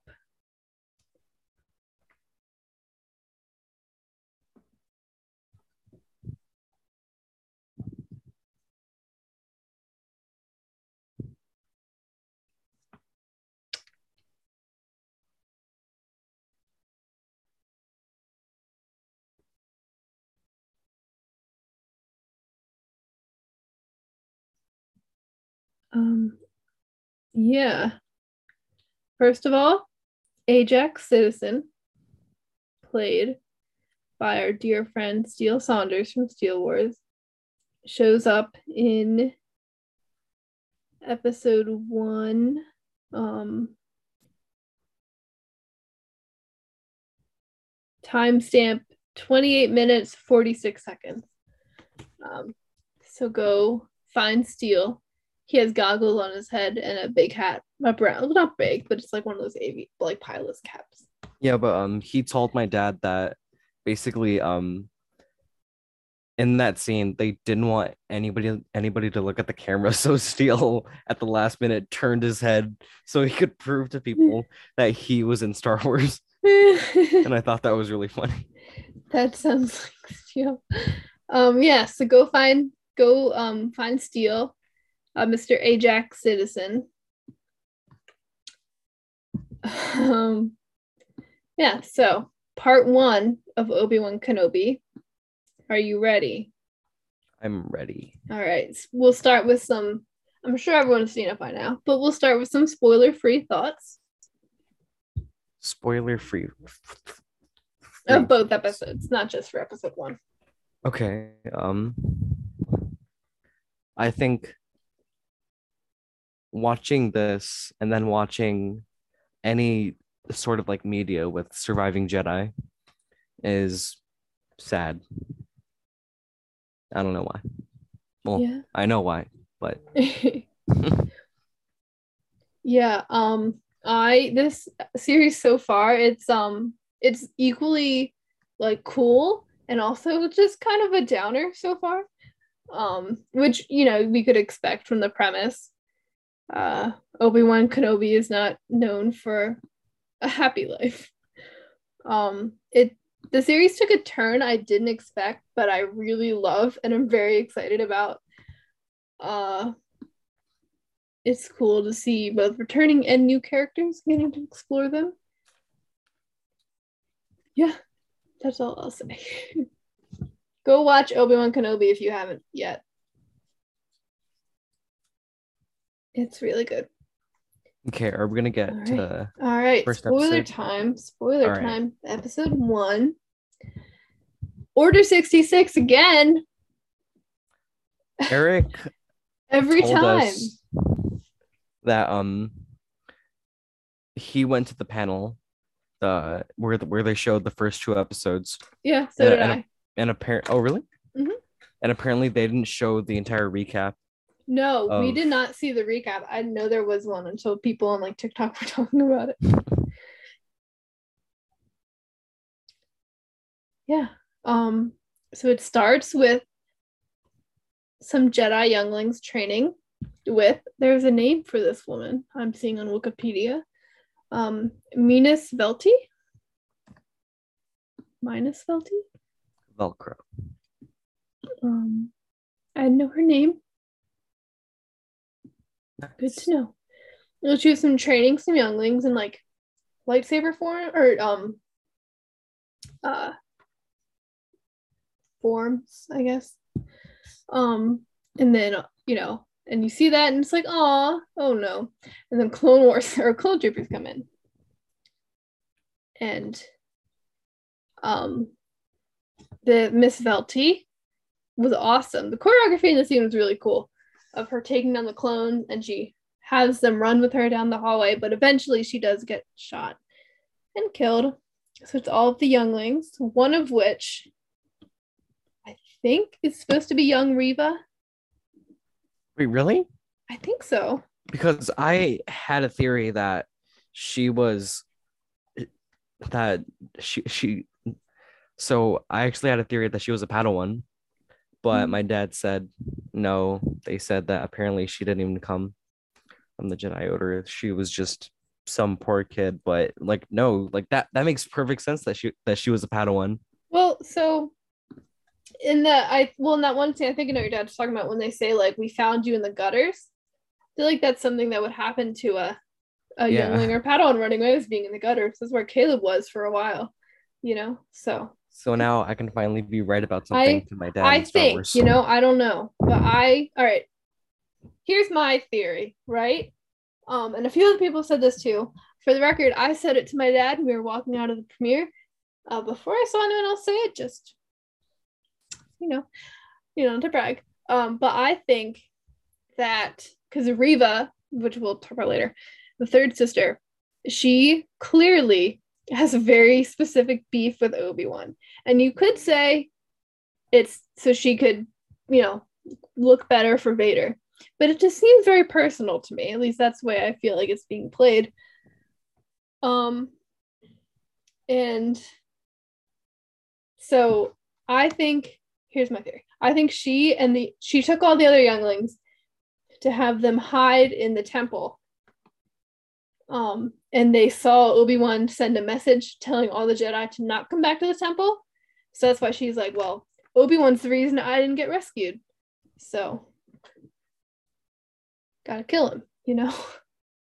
Um, yeah. First of all, Ajax Citizen, played by our dear friend Steele Saunders from Steele Wars, shows up in episode one. Um, timestamp 28 minutes 46 seconds. Um, so go find Steele. He has goggles on his head and a big hat, a brown, not big, but it's like one of those avi- like pilot's caps. Yeah, but um, he told my dad that basically um, in that scene they didn't want anybody anybody to look at the camera, so Steele at the last minute turned his head so he could prove to people that he was in Star Wars, and I thought that was really funny. that sounds like Steele. Um, yeah, so go find go um find Steele, uh, Mr. Ajax Citizen. Um, yeah, so part one of Obi Wan Kenobi. Are you ready? I'm ready. All right, we'll start with some. I'm sure everyone's seen it by now, but we'll start with some spoiler-free thoughts Spoiler free. of both episodes, not just for episode one. Okay. Um I think watching this and then watching any sort of like media with surviving Jedi is sad. I don't know why. Well, Yeah. I know why, but yeah um i this series so far it's um it's equally like cool and also just kind of a downer so far um which you know we could expect from the premise uh obi-wan kenobi is not known for a happy life um it the series took a turn i didn't expect but i really love and i'm very excited about uh it's cool to see both returning and new characters getting to explore them. Yeah, that's all I'll say. Go watch Obi Wan Kenobi if you haven't yet. It's really good. okay, are we gonna get All to All right, spoiler episode. time. Spoiler right. time. Episode one. Order 66 again. Eric Every time. that um he went to the panel the where the, where they showed the first two episodes Yeah, so Yeah, did and I. and apparent oh really Mhm. and apparently they didn't show the entire recap No, we did not see the recap. I didn't know there was one until people on like TikTok were talking about it. yeah. Um so it starts with some Jedi younglings training with there's a name for this woman I'm seeing on Wikipedia. Um Minas Velti. Minus Velti? velcro Um I know her name. Good to know. We'll choose some training, some younglings, and like lightsaber form or um uh forms, I guess. Um and then you know, and you see that, and it's like, oh, oh no, and then Clone Wars or Clone Troopers come in, and um, the Miss Velty was awesome. The choreography in the scene was really cool, of her taking down the clones and she has them run with her down the hallway, but eventually she does get shot and killed. So it's all of the younglings, one of which I think is supposed to be young Reva. Wait, really? I think so. Because I had a theory that she was that she she so I actually had a theory that she was a Padawan, but Mhm. my dad said no. They said that apparently she didn't even come from the Jedi Order. She was just some poor kid. But like no, like that that makes perfect sense that she that she was a Padawan. Well, so in the I well in that one scene, I think I know your dad's talking about when they say like we found you in the gutters. I feel like that's something that would happen to a a Yeah. youngling or Padawan running away was being in the gutters. That's where Caleb was for a while, you know. So So now I can finally be right about something to my dad. I think, Wars. you know, I don't know, but I, all right. Here's my theory, right? Um, and a few other people said this too. For the record, I said it to my dad when we were walking out of the premiere. Uh, before I saw anyone else say it, just you know, you know, to brag. Um, but I think that because Reva, which we'll talk about later, the third sister, she clearly has a very specific beef with Obi-Wan. And you could say it's so she could, you know, look better for Vader. But it just seems very personal to me. At least that's the way I feel like it's being played. Um and so I think here's my theory. I think she and the she took all the other younglings to have them hide in the temple. Um, and they saw Obi-Wan send a message telling all the Jedi to not come back to the temple. So that's why she's like, well, Obi-Wan's the reason I didn't get rescued. So gotta kill him, you know?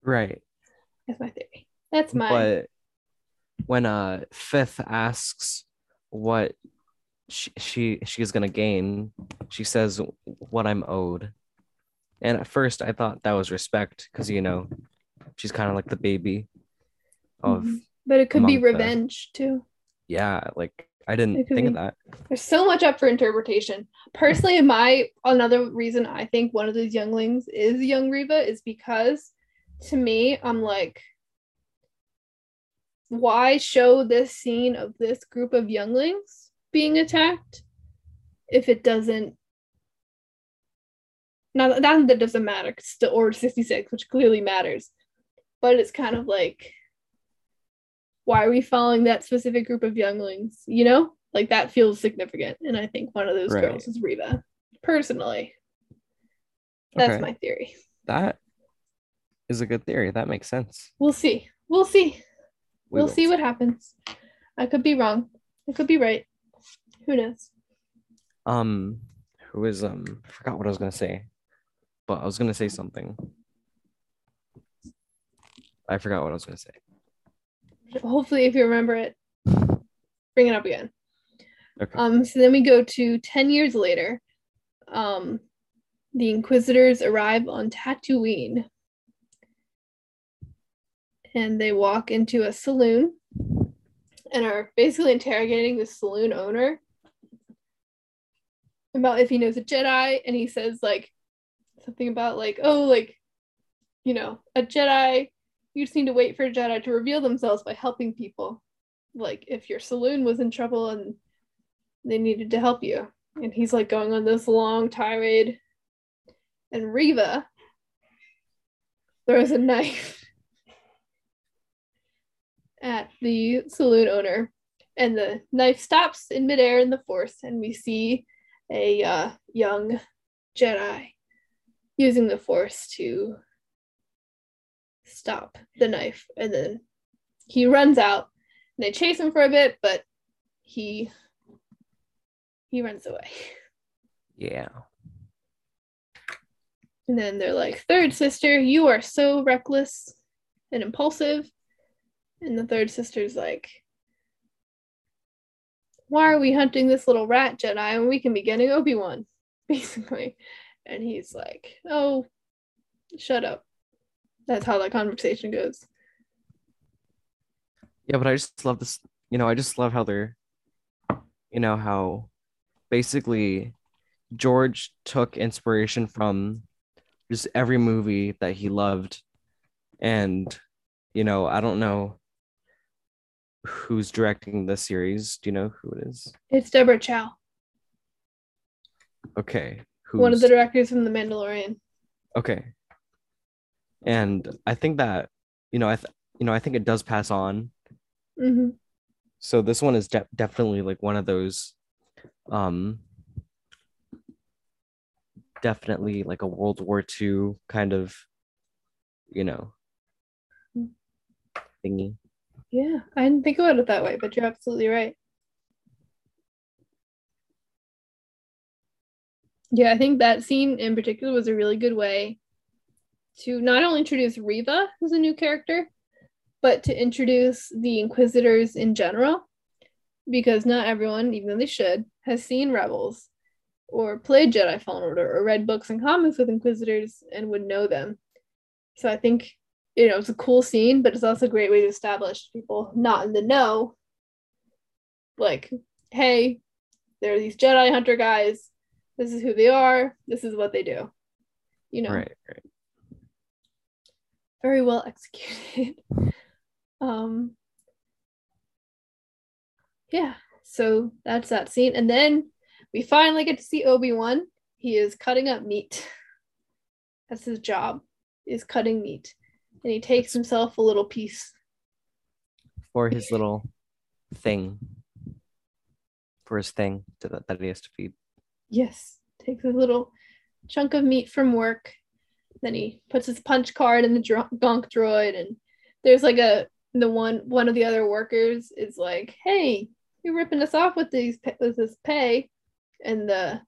right. That's my theory. That's my But when uh Fifth asks what she, she she's gonna gain, she says what I'm owed. And at first I thought that was respect because you know she's kind of like the baby of Mhm. but it could be among the- revenge too. yeah, like I didn't think of that. There's so much up for interpretation. Personally, my another reason I think one of those younglings is young Reva is because to me, I'm like, why show this scene of this group of younglings being attacked if it doesn't not, not that it doesn't matter it's still Order 66, which clearly matters. But it's kind of like why are we following that specific group of younglings? You know, like that feels significant. And I think one of those Right. girls is Reva. Personally, that's Okay. my theory. That is a good theory. That makes sense. We'll see. We'll see. We we'll will see what happens. I could be wrong. I could be right. Who knows? Um, who is um? I forgot what I was gonna say, but I was gonna say something. I forgot what I was gonna say. Hopefully, if you remember it, bring it up again. Okay. Um, so then we go to 10 years later. Um, the Inquisitors arrive on Tatooine. And they walk into a saloon and are basically interrogating the saloon owner about if he knows a Jedi. And he says, like, something about, like, oh, like, you know, a Jedi, you just need to wait for Jedi to reveal themselves by helping people. Like, if your saloon was in trouble and they needed to help you. And he's like going on this long tirade. And Reva throws a knife at the saloon owner. And the knife stops in midair in the force. And we see a uh, young Jedi using the force to stop the knife. And then he runs out. And they chase him for a bit, but he he runs away. Yeah. And then they're like, Third sister, you are so reckless and impulsive. And the third sister's like, Why are we hunting this little rat Jedi when we can be getting Obi Wan? Basically. and he's like, "Oh, shut up." That's how that conversation goes. Yeah, but I just love this. You know, I just love how they're, you know, how basically George took inspiration from just every movie that he loved. And, you know, I don't know who's directing the series. Do you know who it is? It's Deborah Chow, Okay. one of the directors from The Mandalorian. Okay. And I think that, you know, I th- you know, I think it does pass on. hmm So this one is de- definitely like one of those um definitely like a World War II kind of, you know, thingy. Yeah, I didn't think about it that way, but you're absolutely right. Yeah, I think that scene in particular was a really good way to not only introduce Reva as a new character, but to introduce the Inquisitors in general, because not everyone, even though they should, has seen Rebels or played Jedi Fallen Order or read books and comics with Inquisitors and would know them. So I think you know it's a cool scene, but it's also a great way to establish people not in the know. Like, hey, there are these Jedi Hunter guys. This is who they are. This is what they do. You know, Right, right. Very well executed. um, yeah, so that's that scene, and then we finally get to see Obi Wan. He is cutting up meat. That's his job, is cutting meat, and he takes himself a little piece. For his little thing. For his thing to that, that he has to feed. Yes, takes a little chunk of meat from work. Then he puts his punch card in the dr- gonk droid, and there's like a the one one of the other workers is like, "Hey, you're ripping us off with these with this pay," and the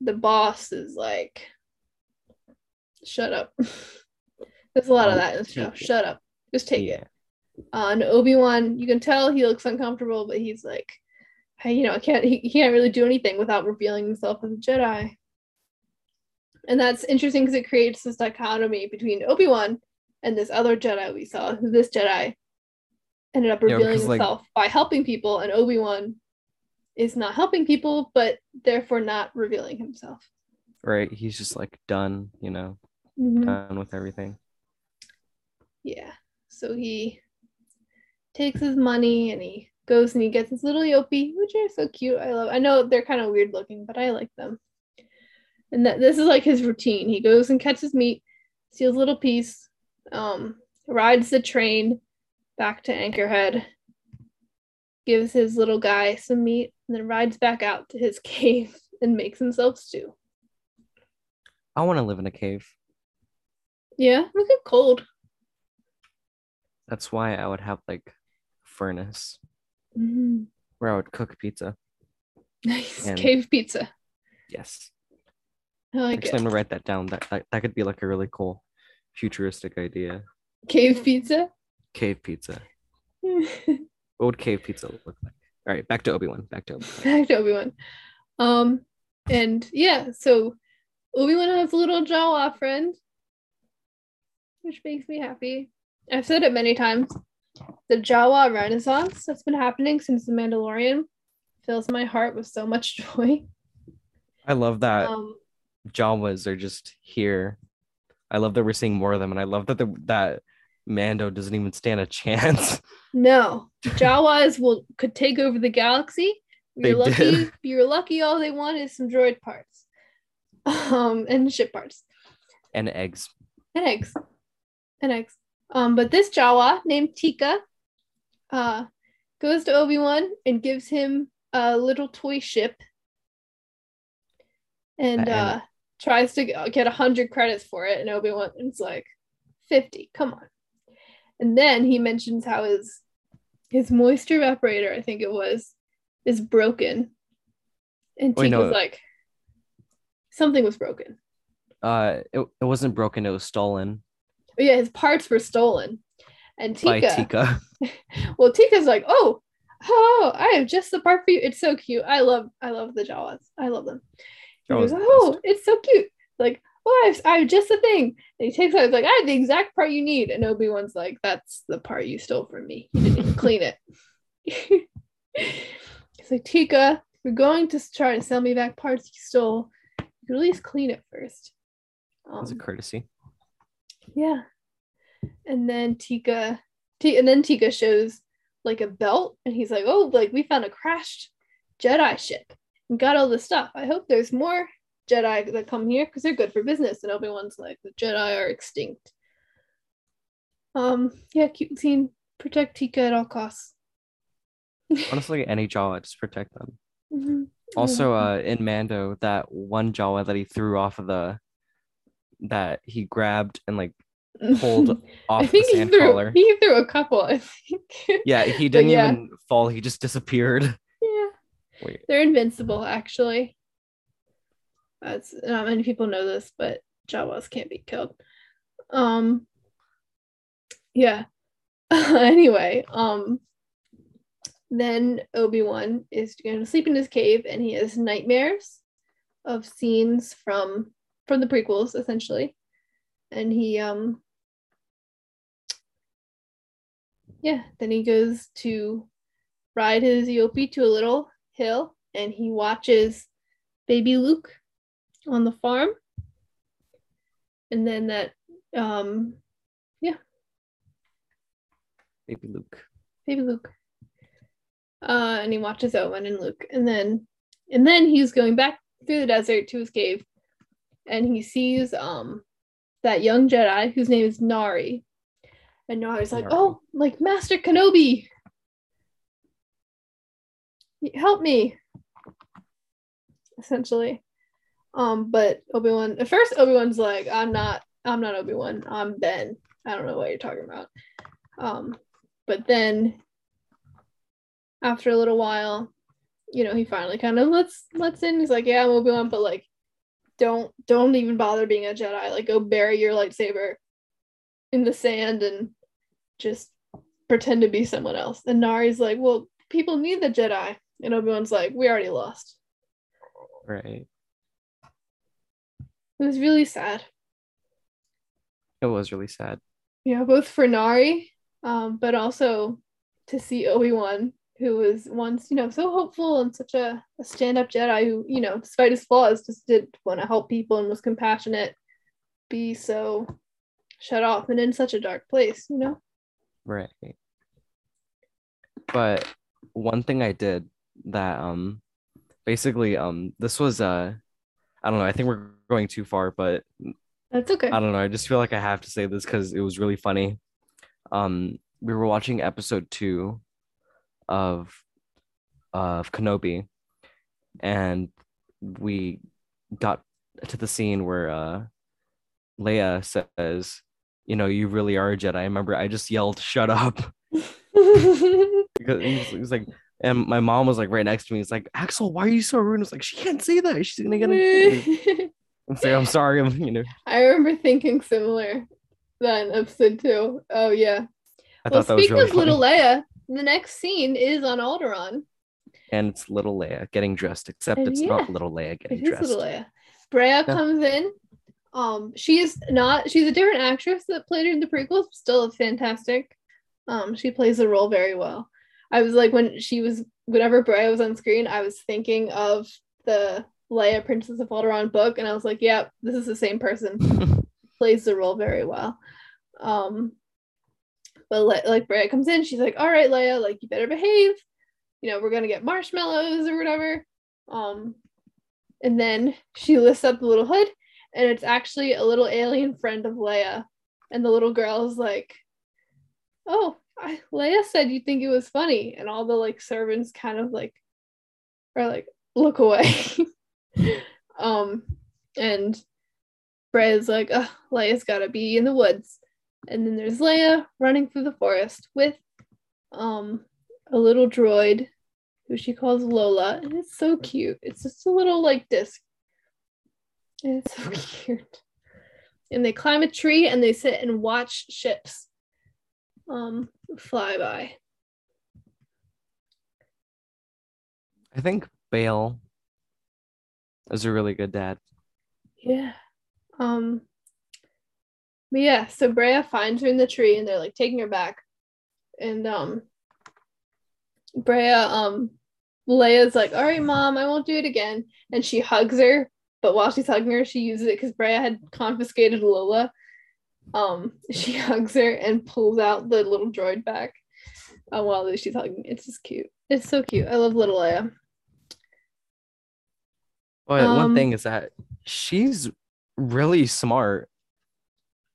the boss is like, "Shut up." there's a lot of Oh, that in the show. Shut up. Just take yeah. it. Uh, and Obi Wan, you can tell he looks uncomfortable, but he's like, hey, you know, I can't. He, he can't really do anything without revealing himself as a Jedi. And that's interesting because it creates this dichotomy between Obi Wan and this other Jedi we saw. who This Jedi ended up Yeah, revealing because, like- himself by helping people, and Obi Wan is not helping people, but therefore not revealing himself. Right. He's just like done, you know, Mhm. done with everything. Yeah. So he takes his money and he goes and he gets his little eopie, which are so cute. I love. I know they're kind of weird looking, but I like them. And that this is like his routine. He goes and catches meat, steals a little piece, um, rides the train back to Anchorhead, gives his little guy some meat, and then rides back out to his cave and makes himself stew. I want to live in a cave. Yeah, look at cold. That's why I would have like a furnace Mhm. where I would cook pizza. Nice And- cave pizza. Yes. I like it. I'm gonna write that down. That, that that could be like a really cool futuristic idea. Cave pizza. Cave pizza. What would cave pizza look like? All right, back to Obi Wan. Back to Obi Wan. to Obi Wan. Um, and yeah, so Obi Wan has a little Jawa friend, which makes me happy. I've said it many times. The Jawa Renaissance that's been happening since The Mandalorian fills my heart with so much joy. I love that Um, Jawas are just here. I love that we're seeing more of them, and I love that the, that Mando doesn't even stand a chance. no, Jawas will could take over the galaxy. They You're lucky. did. You're lucky. All they want is some droid parts, um, and ship parts. and eggs. and eggs and eggs um but this jawa named teeka uh goes to obi-wan and gives him a little toy ship and And- uh tries to get 100 credits for it and obi-wan is like 50 come on and then he mentions how his his moisture evaporator i think it was is broken and Wait, no. like something was broken Uh, it, it wasn't broken. It was stolen But yeah, his parts were stolen. And Teeka, by Teeka. well, Teeka's like, oh, oh, I have just the part for you. It's so cute. I love, I love the Jawas. I love them. He Jawas goes, oh, it's so cute. like, oh, I have, I have just the thing. And he takes it. He's like, I have the exact part you need. And Obi Wan's like, that's the part you stole from me. You didn't even clean it. He's like, Teeka, you're going to try to sell me back parts you stole. You could at least clean it first. As a Um, courtesy. yeah. And then Teeka, T- and then Teeka shows like a belt, and he's like, "Oh, like we found a crashed Jedi ship and got all the stuff. I hope there's more Jedi that come here because they're good for business." And Obi Wan's like, "The Jedi are extinct." Um, yeah, cute scene. Protect Teeka at all costs. Honestly, any Jawa, just protect them. Mhm. Also, uh, in Mando, that one Jawa that he threw off of the that he grabbed and like pulled off I the think he threw he threw a couple. I think. Yeah, he didn't yeah. even fall. He just disappeared. Wait, They're invincible, actually. That's not many people know this, but Jawas can't be killed. Um. Yeah. anyway, um. Then Obi Wan is going to sleep in his cave, and he has nightmares of scenes from from the prequels, essentially, and he um. Yeah, then he goes to ride his eopie to a little hill and he watches baby Luke on the farm. And then that um yeah. baby Luke. baby Luke. Uh and he watches Owen and Luke. And then and then he's going back through the desert to his cave and he sees um that young Jedi whose name is Nari. And Nari's like, Nari. "Oh, like Master Kenobi, help me." Essentially, um, but Obi Wan at first Obi Wan's like, "I'm not, I'm not Obi Wan. I'm Ben. I don't know what you're talking about." Um, but then after a little while, you know, he finally kind of lets lets in. He's like, "Yeah, I'm Obi Wan, but like, don't don't even bother being a Jedi. Like, go bury your lightsaber in the sand and just pretend to be someone else." And Nari's like, "Well, people need the Jedi," and Obi Wan's like, "We already lost." Right. It was really sad. It was really sad. Yeah, both for Nari, um, but also to see Obi Wan, who was once, you know, so hopeful and such a, a stand up Jedi who, you know, despite his flaws, just did want to help people and was compassionate, be so shut off and in such a dark place, you know? Right. But one thing I did that um basically um this was uh I don't know, I think we're going too far, but That's okay. I don't know. I just feel like I have to say this because it was really funny. Um, we were watching episode two of of Kenobi, and we got to the scene where uh, Leia says, "You know, you really are a Jedi." I remember I just yelled, "Shut up!" because he was, like, and my mom was like right next to me. It's like, Axel, why are you so rude? It's like she can't say that. She's gonna get. In and say, "I'm sorry." I'm, you know, I remember thinking similar then episode two. Oh yeah. I well, speaking really of little. Leia, the next scene is on Alderaan. and it's little Leia getting dressed, except And it's yeah, not little Leia getting is dressed. little Leia. Breha comes in. Um, she is not. She's a different actress that played her in the prequels. Still fantastic. Um, she plays the role very well. I was like when she was whenever Breha was on screen, I was thinking of the Leia Princess of Alderaan book, and I was like, "Yep, this is the same person." plays the role very well. Um, but Le- like Breha comes in, she's like, "All right, Leia, like you better behave. You know, we're gonna get marshmallows or whatever." Um, and then she lifts up the little hood, and it's actually a little alien friend of Leia. And the little girl is like, "Oh, I, Leia said you think it was funny," and all the like servants kind of like are like, "Look away." um, and Breha's like, Ugh, Leia's gotta be in the woods. And then there's Leia running through the forest with um a little droid who she calls Lola. And it's so cute. It's just a little like disc. And it's so cute. And they climb a tree and they sit and watch ships um fly by. I think Bail is a really good dad. Yeah. Um, but yeah, so Breha finds her in the tree and they're like taking her back. And um Breha, um Leia's like, all right, mom, I won't do it again. And she hugs her, but while she's hugging her, she uses it because Breha had confiscated Lola. Um, she hugs her and pulls out the little droid back uh, while she's hugging. It's just cute. It's so cute. I love little Leia. But one Um, thing is that she's really smart.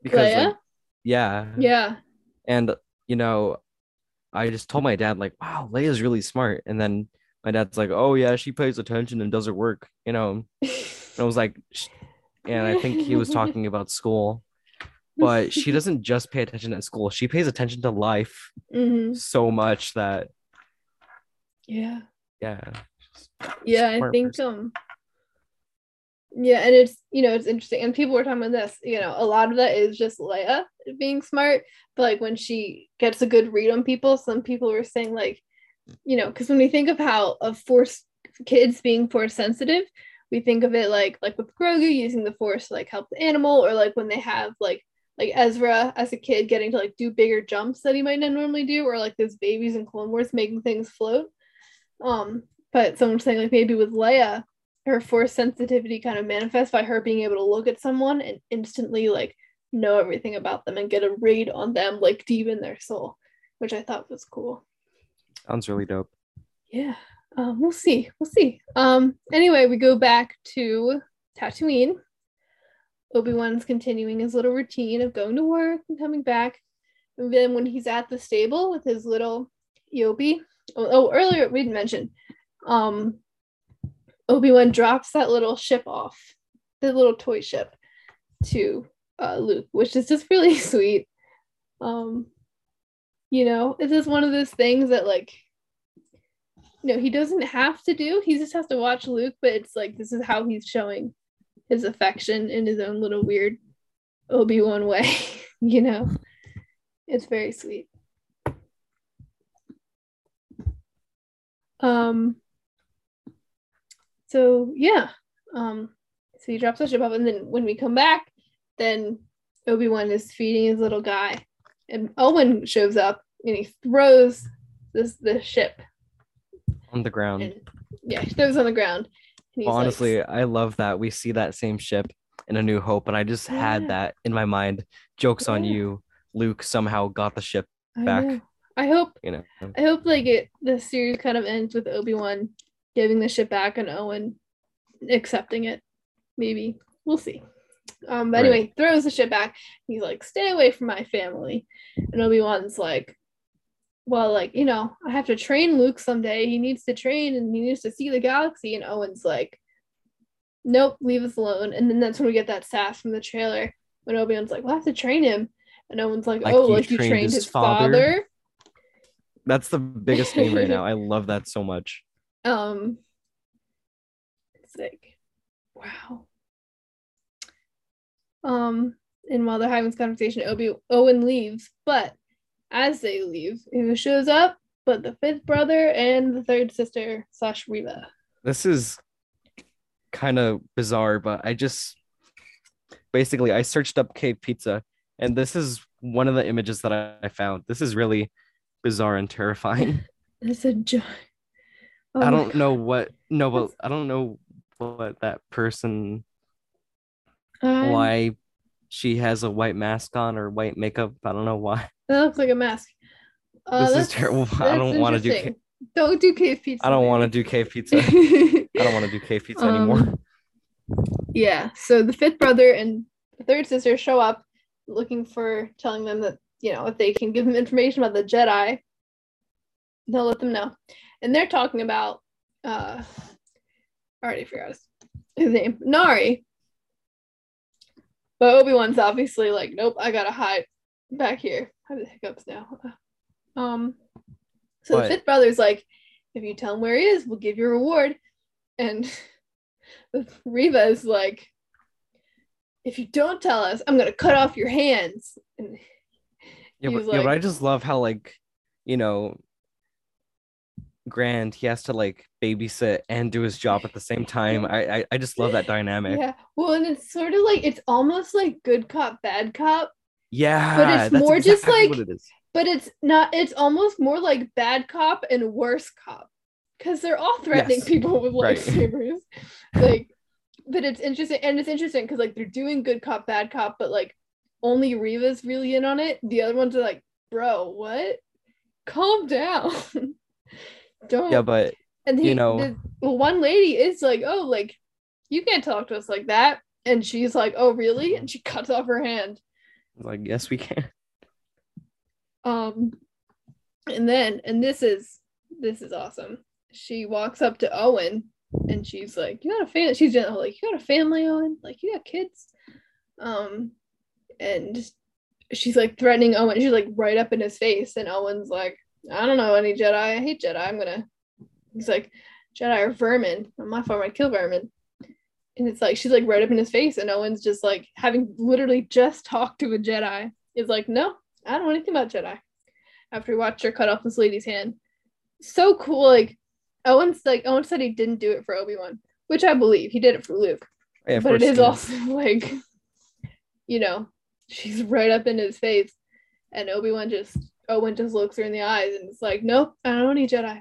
Because Leia? like, yeah. Yeah. And you know, I just told my dad, like, wow, Leia's really smart. And then my dad's like, oh yeah, she pays attention and does her work, you know. And I was like, and I think he was talking about school, but she doesn't just pay attention at school. She pays attention to life hmm so much that Yeah. yeah. Yeah, I think person. um yeah, and it's you know, it's interesting. And people were talking about this, you know, a lot of that is just Leia being smart, but like when she gets a good read on people, some people were saying like, you know, because when we think of how of force kids being force sensitive, we think of it like like with Grogu using the force to like help the animal, or like when they have like like Ezra as a kid getting to like do bigger jumps that he might not normally do, or like those babies in Clone Wars making things float. Um, but someone's saying like maybe with Leia, her force sensitivity kind of manifests by her being able to look at someone and instantly like know everything about them and get a read on them like deep in their soul, which I thought was cool. Sounds really dope. Yeah. Um, we'll see. We'll see. Um, anyway, we go back to Tatooine. Obi-Wan's continuing his little routine of going to work and coming back. And then when he's at the stable with his little eopie, oh, oh earlier we didn't mention, um, Obi-Wan drops that little ship off, the little toy ship to uh, Luke, which is just really sweet. Um, you know, it's just one of those things that like no, he doesn't have to do. He just has to watch Luke, but it's like this is how he's showing his affection in his own little weird Obi-Wan way, you know. It's very sweet. Um so yeah. Um so he drops the ship off and then when we come back, then Obi-Wan is feeding his little guy. And Owen shows up and he throws this the ship On the ground. and yeah, he throws it on the ground. Well, like, honestly, I love that we see that same ship in A New Hope, and I just Yeah. had that in my mind. Jokes on you. Luke somehow got the ship, back. know. I hope you know. I hope like it the series kind of ends with Obi-Wan giving the ship back and Owen accepting it. Maybe. We'll see. Um but Right. anyway, throws the ship back. He's like, stay away from my family. And Obi-Wan's like, well, like, you know, I have to train Luke someday. He needs to train and he needs to see the galaxy. And Owen's like, nope, leave us alone. And then that's when we get that sass from the trailer when Obi-Wan's like, we'll have to train him. And Owen's like, Like oh, you like you trained trained his his father? father. That's the biggest thing right now. I love that so much. Um, it's like, wow. Um, and while they're having this conversation, Obi Owen leaves, but as they leave, who shows up? But the fifth brother and the third sister slash Reva. This is kind of bizarre, but I just basically I searched up cave pizza, and this is one of the images that I, I found. This is really bizarre and terrifying. It's a giant. Oh I don't know what no, but I don't know what that person Um, why she has a white mask on or white makeup. I don't know why. That looks like a mask. Uh, This is terrible. I don't wanna do interesting. Don't do cave pizza. I don't want to do cave pizza. I don't want to do cave pizza anymore. Um, Yeah. So the fifth brother and the third sister show up looking for telling them that, you know, if they can give them information about the Jedi, they'll let them know. And they're talking about uh I already forgot his, his name. Nari. But Obi-Wan's obviously like, nope, I gotta hide back here. I have the hiccups now. Um so But- the fifth brother's like, if you tell him where he is, we'll give you a reward. And Reva is like, if you don't tell us, I'm gonna cut off your hands. And Yeah, but, was yeah, but I just love how like, you know, grand he has to like babysit and do his job at the same time. I I, I just love that dynamic. Yeah. Well, and it's sort of like it's almost like good cop, bad cop, Yeah, But it's that's more just like- what it is. but it's not. It's almost more like bad cop and worse cop because they're all threatening Yes. people with Right. lightsabers. like, but it's interesting, and it's interesting because like they're doing good cop, bad cop, but like only Reva's really in on it. The other ones are like, bro, what? Calm down. Don't. Yeah, but And he, you know- the, well, one lady is like, "Oh, like you can't talk to us like that," and she's like, "Oh, really?" And she cuts off her hand. Like yes, we can. Um, and then, and this is this is awesome. She walks up to Owen, and she's like, "You got a family?" She's gentle, like, "You got a family, Owen? Like, you got kids?" Um, and she's like threatening Owen. She's like right up in his face, and Owen's like, "I don't know any Jedi. I hate Jedi. I'm gonna." He's like, "Jedi are vermin. On my farm, I kill vermin." And it's like she's like right up in his face, and Owen's just like having literally just talked to a Jedi. Is like, "No, I don't know anything about Jedi." After he watched her cut off this lady's hand, so cool. Like Owen's like Owen said he didn't do it for Obi Wan, which I believe he did it for Luke Yeah, but it first also like you know she's right up in his face and obi-wan just owen just looks her in the eyes and it's like nope i don't need jedi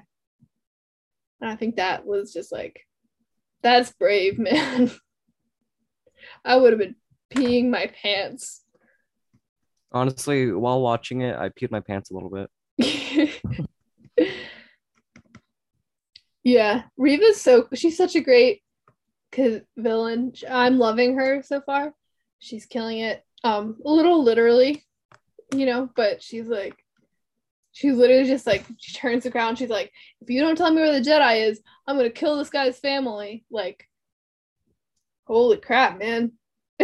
and i think that was just like that's brave man. I would have been peeing my pants. Honestly, while watching it, I peed my pants a little bit. yeah Reva's so she's such a great villain. I'm loving her so far. She's killing it. Um a little literally you know but she's like she's literally just like she turns the she's like if you don't tell me where the jedi is i'm gonna kill this guy's family like holy crap man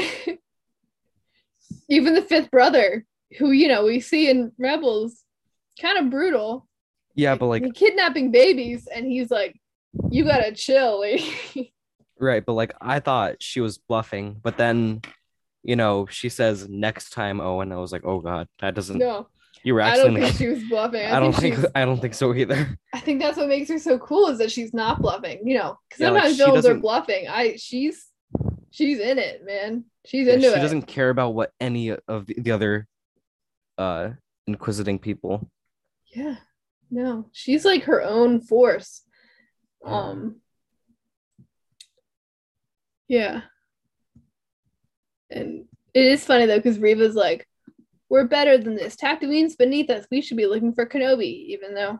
even the fifth brother who you know we see in rebels kind of brutal Yeah, but like kidnapping babies and he's like you gotta chill right, but like I thought she was bluffing, but then you know she says next time, oh, Owen. I was like, oh god, that doesn't. no You were i actually. don't think she was bluffing I don't think. I don't think so either. i think that's what makes her so cool is that she's not bluffing you know 'cause Yeah, sometimes she villains are bluffing i she's she's in it man she's Yeah, into she it She doesn't care about what any of the, the other uh inquisiting people. yeah no she's like her own force um yeah and it is funny though because Reva's like we're better than this tatooine's beneath us we should be looking for kenobi even though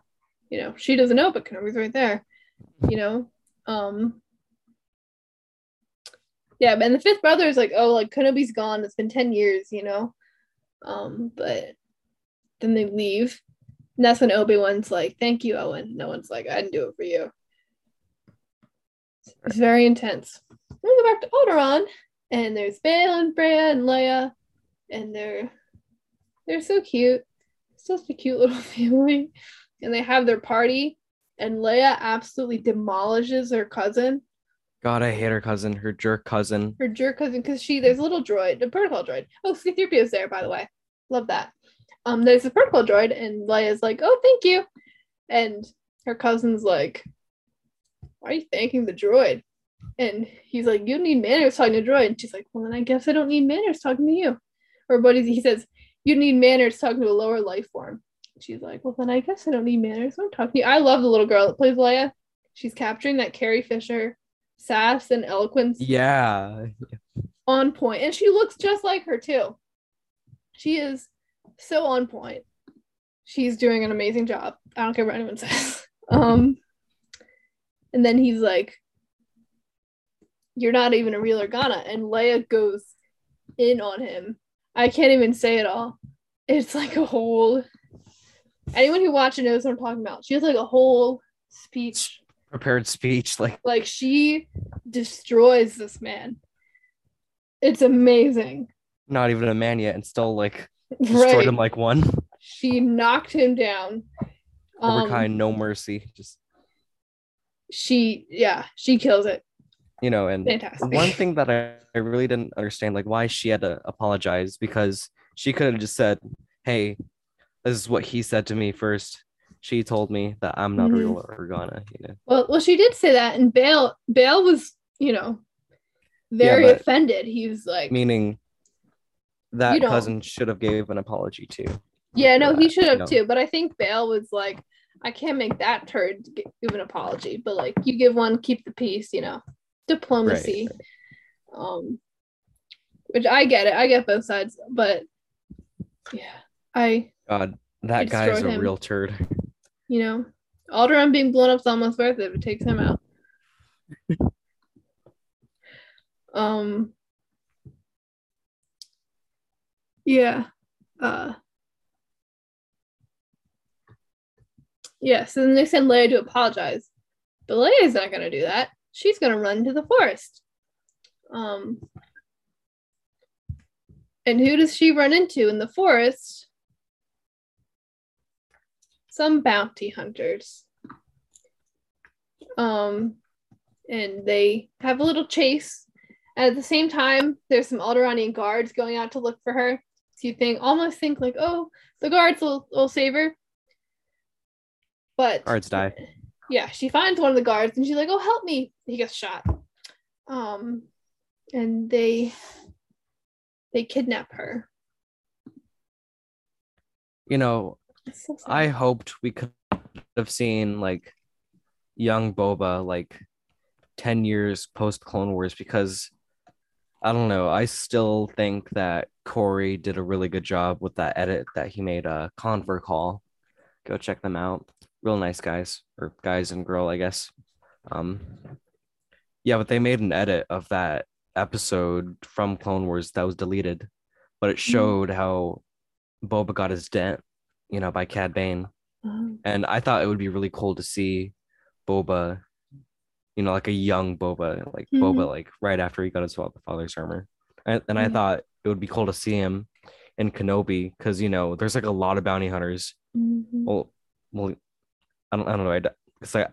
you know she doesn't know but kenobi's right there you know um yeah and the fifth brother is like oh like kenobi's gone it's been 10 years you know um but then they leave and that's when Obi-Wan's like, thank you, Owen. No one's like, I didn't do it for you. It's very intense. We go back to Alderaan, and there's Bail and Breha and Leia, and they're they're so cute. Such a cute little family. And they have their party, and Leia absolutely demolishes her cousin, God, I hate her cousin, her jerk cousin. her jerk cousin, because she there's a little droid, a protocol droid. Oh, C-3PO's there, by the way. Love that. Um, there's a protocol droid, and Leia's like, "Oh, thank you," and her cousin's like, "Why are you thanking the droid?" And he's like, "You don't need manners talking to droid," and she's like, "Well, then I guess I don't need manners talking to you." Or what is he, he says, "You need manners talking to a lower life form." She's like, "Well, then I guess I don't need manners. I'm talking to you." I love the little girl that plays Leia. She's capturing that Carrie Fisher sass and eloquence Yeah, on point and she looks just like her too she is so on point she's doing an amazing job i don't care what anyone says um and then he's like you're not even a real organa and leia goes in on him i can't even say it all it's like a whole anyone who watched it knows what i'm talking about she has like a whole speech prepared speech. Like, like she destroys this man. It's amazing. not even a man yet, and still like destroyed Right. him like one. She knocked him down. Um, Kai, no mercy. Just she yeah, she kills it. You know, and Fantastic. one thing that I, I really didn't understand, like why she had to apologize, because she could have just said, Hey, this is what he said to me first. she told me that I'm not Mhm. a real Organa. You know, Well, well, she did say that, and Bail, Bail was, you know, very but- offended. He was like, meaning that You cousin should have gave an apology too. yeah, no, for he that, should you have know. too. But I think Bail was like, I can't make that turd give an apology, but like, you give one, keep the peace, you know, diplomacy. Um, which I get it, I get both sides, but yeah, I, God, that guy's a him. real turd. you know, Alderaan being blown up is almost worth it if it takes him out. um, yeah, uh, yeah. So then they send Leia to apologize, but Leia's not gonna do that. She's gonna run to the forest. Um, and who does she run into in the forest? Some bounty hunters. Um, and they have a little chase. And at the same time, there's some Alderaanian guards going out to look for her. So you think almost think like, oh, the guards will, will save her. But Guards die. Yeah, she finds one of the guards and she's like, "Oh, help me!" He gets shot. Um, and they they kidnap her. You know, so. I hoped we could have seen like young Boba like 10 years post Clone Wars because I don't know. I still think that Corey did a really good job with that edit that he made a Conver call. Go check them out. Real nice guys or guys and girl, I guess. Um yeah, but they made an edit of that episode from Clone Wars that was deleted, but it showed how Boba got his dent, you know, by Cad Bane. Um, And I thought it would be really cool to see Boba, you know, like a young Boba, like Boba, Mhm. like right after he got his fa- father's armor. And, and I Mhm. thought it would be cool to see him in Kenobi because, you know, there's like a lot of bounty hunters. mhm. Well, well, I don't, I don't know. I, it's like,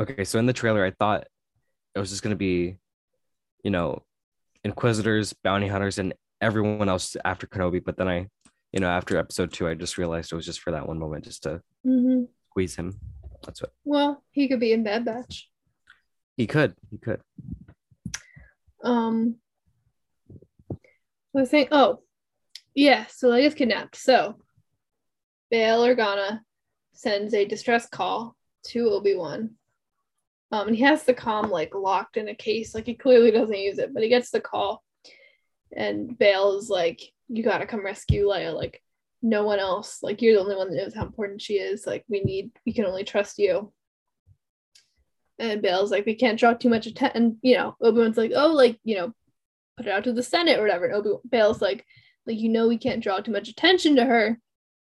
okay, so in the trailer, I thought it was just going to be, you know, Inquisitors, bounty hunters, and everyone else after Kenobi. But then I, you know, after episode two, I just realized it was just for that one moment, just to Mhm. squeeze him. That's what Well, he could be in Bad Batch. he could. He could. Um, I was saying, oh, yeah. So Leia's kidnapped. So Bail Organa sends a distress call to Obi Wan. Um, and he has the comm like locked in a case. Like he clearly doesn't use it, but he gets the call, and Bail is like, "You gotta come rescue Leia. Like no one else. Like you're the only one that knows how important she is. Like we need. We can only trust you." And Bail's like, we can't draw too much attention. And, you know, Obi Wan's like, oh, like, you know, put it out to the Senate or whatever. And Obi Bail's like, like, you know, we can't draw too much attention to her.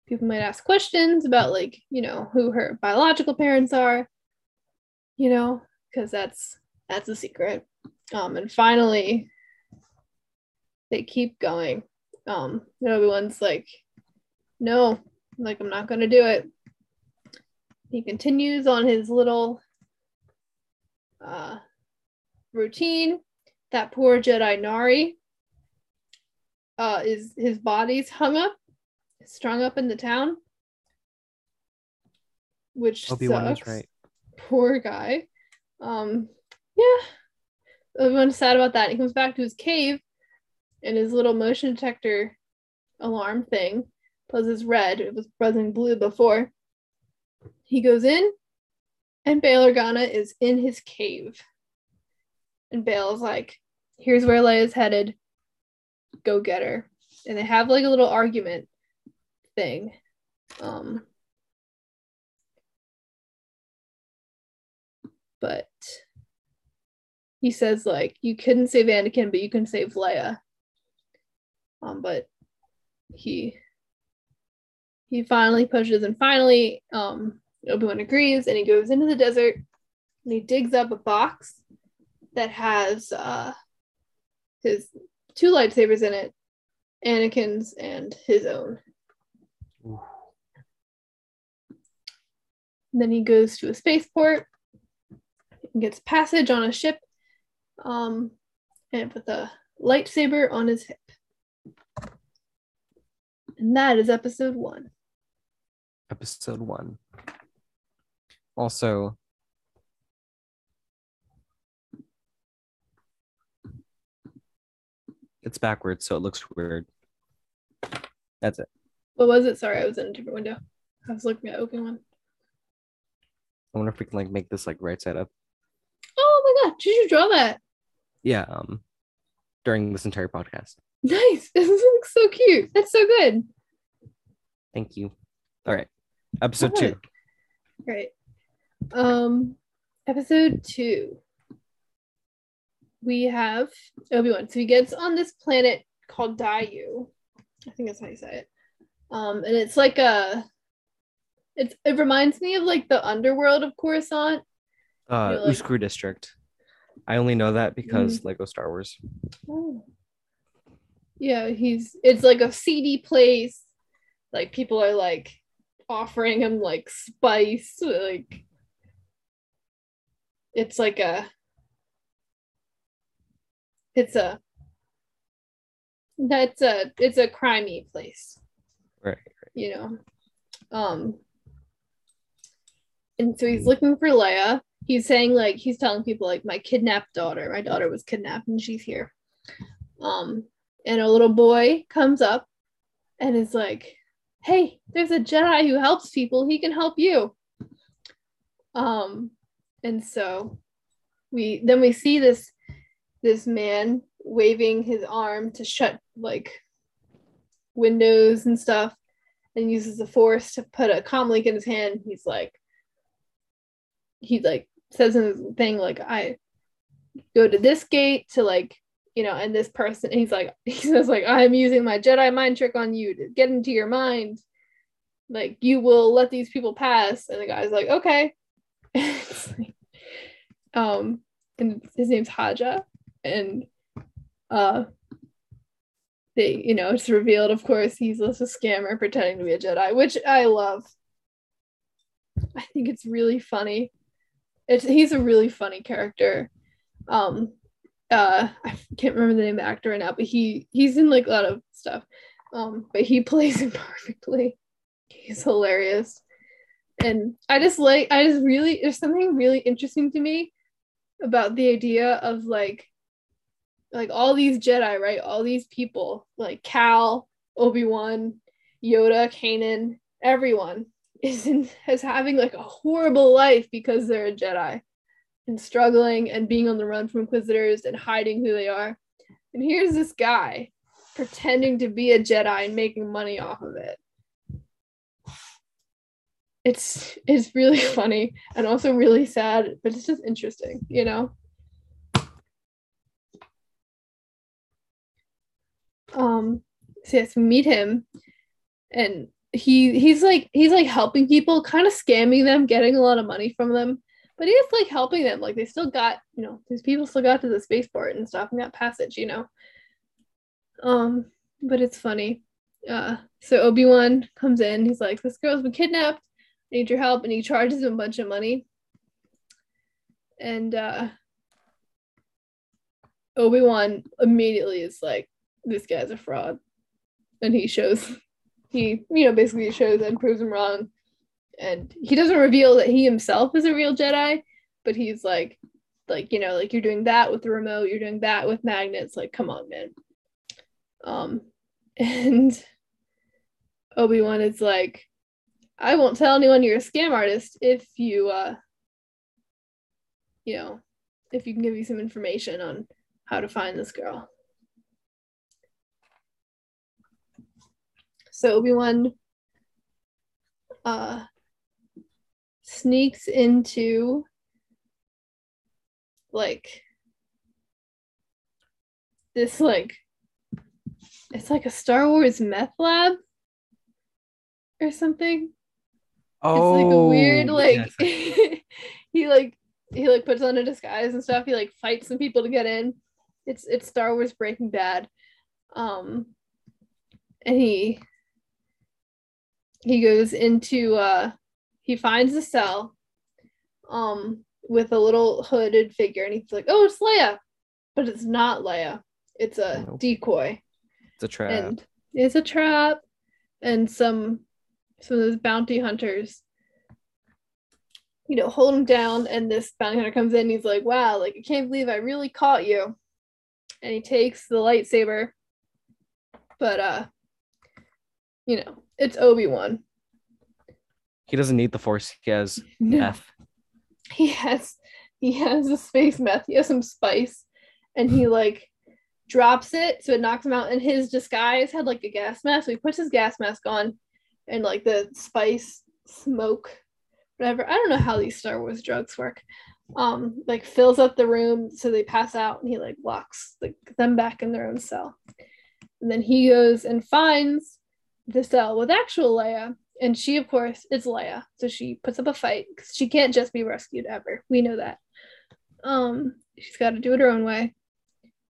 People might ask questions about, like, you know, who her biological parents are, you know, because that's that's a secret. Um, and finally, they keep going. Um, and Wan's like, no, like, I'm not gonna do it. He continues on his little uh, routine. That poor Jedi Nari uh, is his body's hung up, strung up in the town, which Obi-Wan sucks. right. Poor guy. Um, yeah, everyone's sad about that. He comes back to his cave, and his little motion detector alarm thing buzzes red. It was buzzing blue before. He goes in, and Bail Organa is in his cave. And Bail's like, here's where Leia's headed. Go get her. And they have like a little argument thing. Um but he says like you couldn't save Anakin, but you can save Leia. Um, but he he finally pushes and finally um Obi-Wan agrees and he goes into the desert and he digs up a box that has uh his two lightsabers in it, Anakin's and his own. Then he goes to a spaceport and gets passage on a ship um and with a lightsaber on his hip. And that is episode one. episode one. Also, it's backwards, so it looks weird. That's it. What was it? Sorry, I was in a different window. I was looking at open one. I wonder if we can like make this like right side up. Oh my god, did you draw that? Yeah, um during this entire podcast. Nice. This looks so cute. That's so good. Thank you. All right. Episode two. Great. Um, episode two. We have Obi Wan. So he gets on this planet called Daiyu. I think that's how you say it. Um, and it's like a. It's it reminds me of like the underworld of Coruscant. Uh like- Uscru District. I only know that because Lego Star Wars. Oh. Yeah, he's it's like a seedy place. Like people are like offering him like spice, like it's like a it's a that's a it's a crimey place, Right. you know. Um and so he's looking for Leia. He's saying like he's telling people like my kidnapped daughter, my daughter was kidnapped and she's here. Um and a little boy comes up and is like, "Hey, there's a Jedi who helps people. He can help you." Um, and so we then we see this this man waving his arm to shut like windows and stuff, and uses the force to put a comm link in his hand. He's like, he like says in his thing like, "I go to this gate to like you know, and this person, he's like, he says, like, I'm using my Jedi mind trick on you to get into your mind. Like, you will let these people pass. And the guy's like, okay. Um, and his name's Haja. And uh they, you know, it's revealed, of course, he's just a scammer pretending to be a Jedi, which I love. I think it's really funny. It's he's a really funny character. Um, uh I can't remember the name of the actor right now, but he he's in like a lot of stuff. Um, but he plays it perfectly. He's hilarious. And I just like I just really there's something really interesting to me about the idea of like like all these Jedi, right? All these people, like Cal, Obi-Wan, Yoda, Kanan, everyone is in is having like a horrible life because they're a Jedi and struggling and being on the run from inquisitors and hiding who they are. And here's this guy pretending to be a Jedi and making money off of it. It's it's really funny and also really sad, but it's just interesting, you know. Um so yes, meet him and he he's like he's like helping people, kind of scamming them, getting a lot of money from them but he's like helping them. Like they still got, you know, these people still got to the spaceport and stuff and got passage, you know. Um, but it's funny. Uh, so Obi Wan comes in. He's like, "This girl's been kidnapped. I need your help," and he charges him a bunch of money. And uh, Obi Wan immediately is like, "This guy's a fraud," and he shows, he you know basically shows and proves him wrong and he doesn't reveal that he himself is a real Jedi, but he's like, like you know, like you're doing that with the remote, you're doing that with magnets. Like, come on, man. Um, and Obi Wan is like, I won't tell anyone you're a scam artist if you, uh, you know, if you can give me some information on how to find this girl. So Obi Wan uh sneaks into like this like it's like a Star Wars meth lab or something. Oh, it's like a weird like yes. he like he like puts on a disguise and stuff. He like fights some people to get in. It's it's Star Wars Breaking Bad. Um and he he goes into uh he finds a cell um with a little hooded figure and he's like, "Oh, it's Leia." But it's not Leia. It's a Nope. decoy It's a trap. and it's a trap and some some of those bounty hunters, you know, hold him down. And this bounty hunter comes in. he's like, "Wow, like I can't believe I really caught you." And he takes the lightsaber, but uh, you know, it's Obi Wan. He doesn't need the force. He has No. meth. he has he has a space meth he has some spice and he like drops it so it knocks him out and his disguise had like a gas mask so he puts his gas mask on and like the spice smoke whatever i don't know how these star wars drugs work um like fills up the room so they pass out and he like locks like, them back in their own cell and then he goes and finds the cell with actual leia and she of course is leia. So she puts up a fight because she can't just be rescued ever. We know that. Um she's got to do it her own way.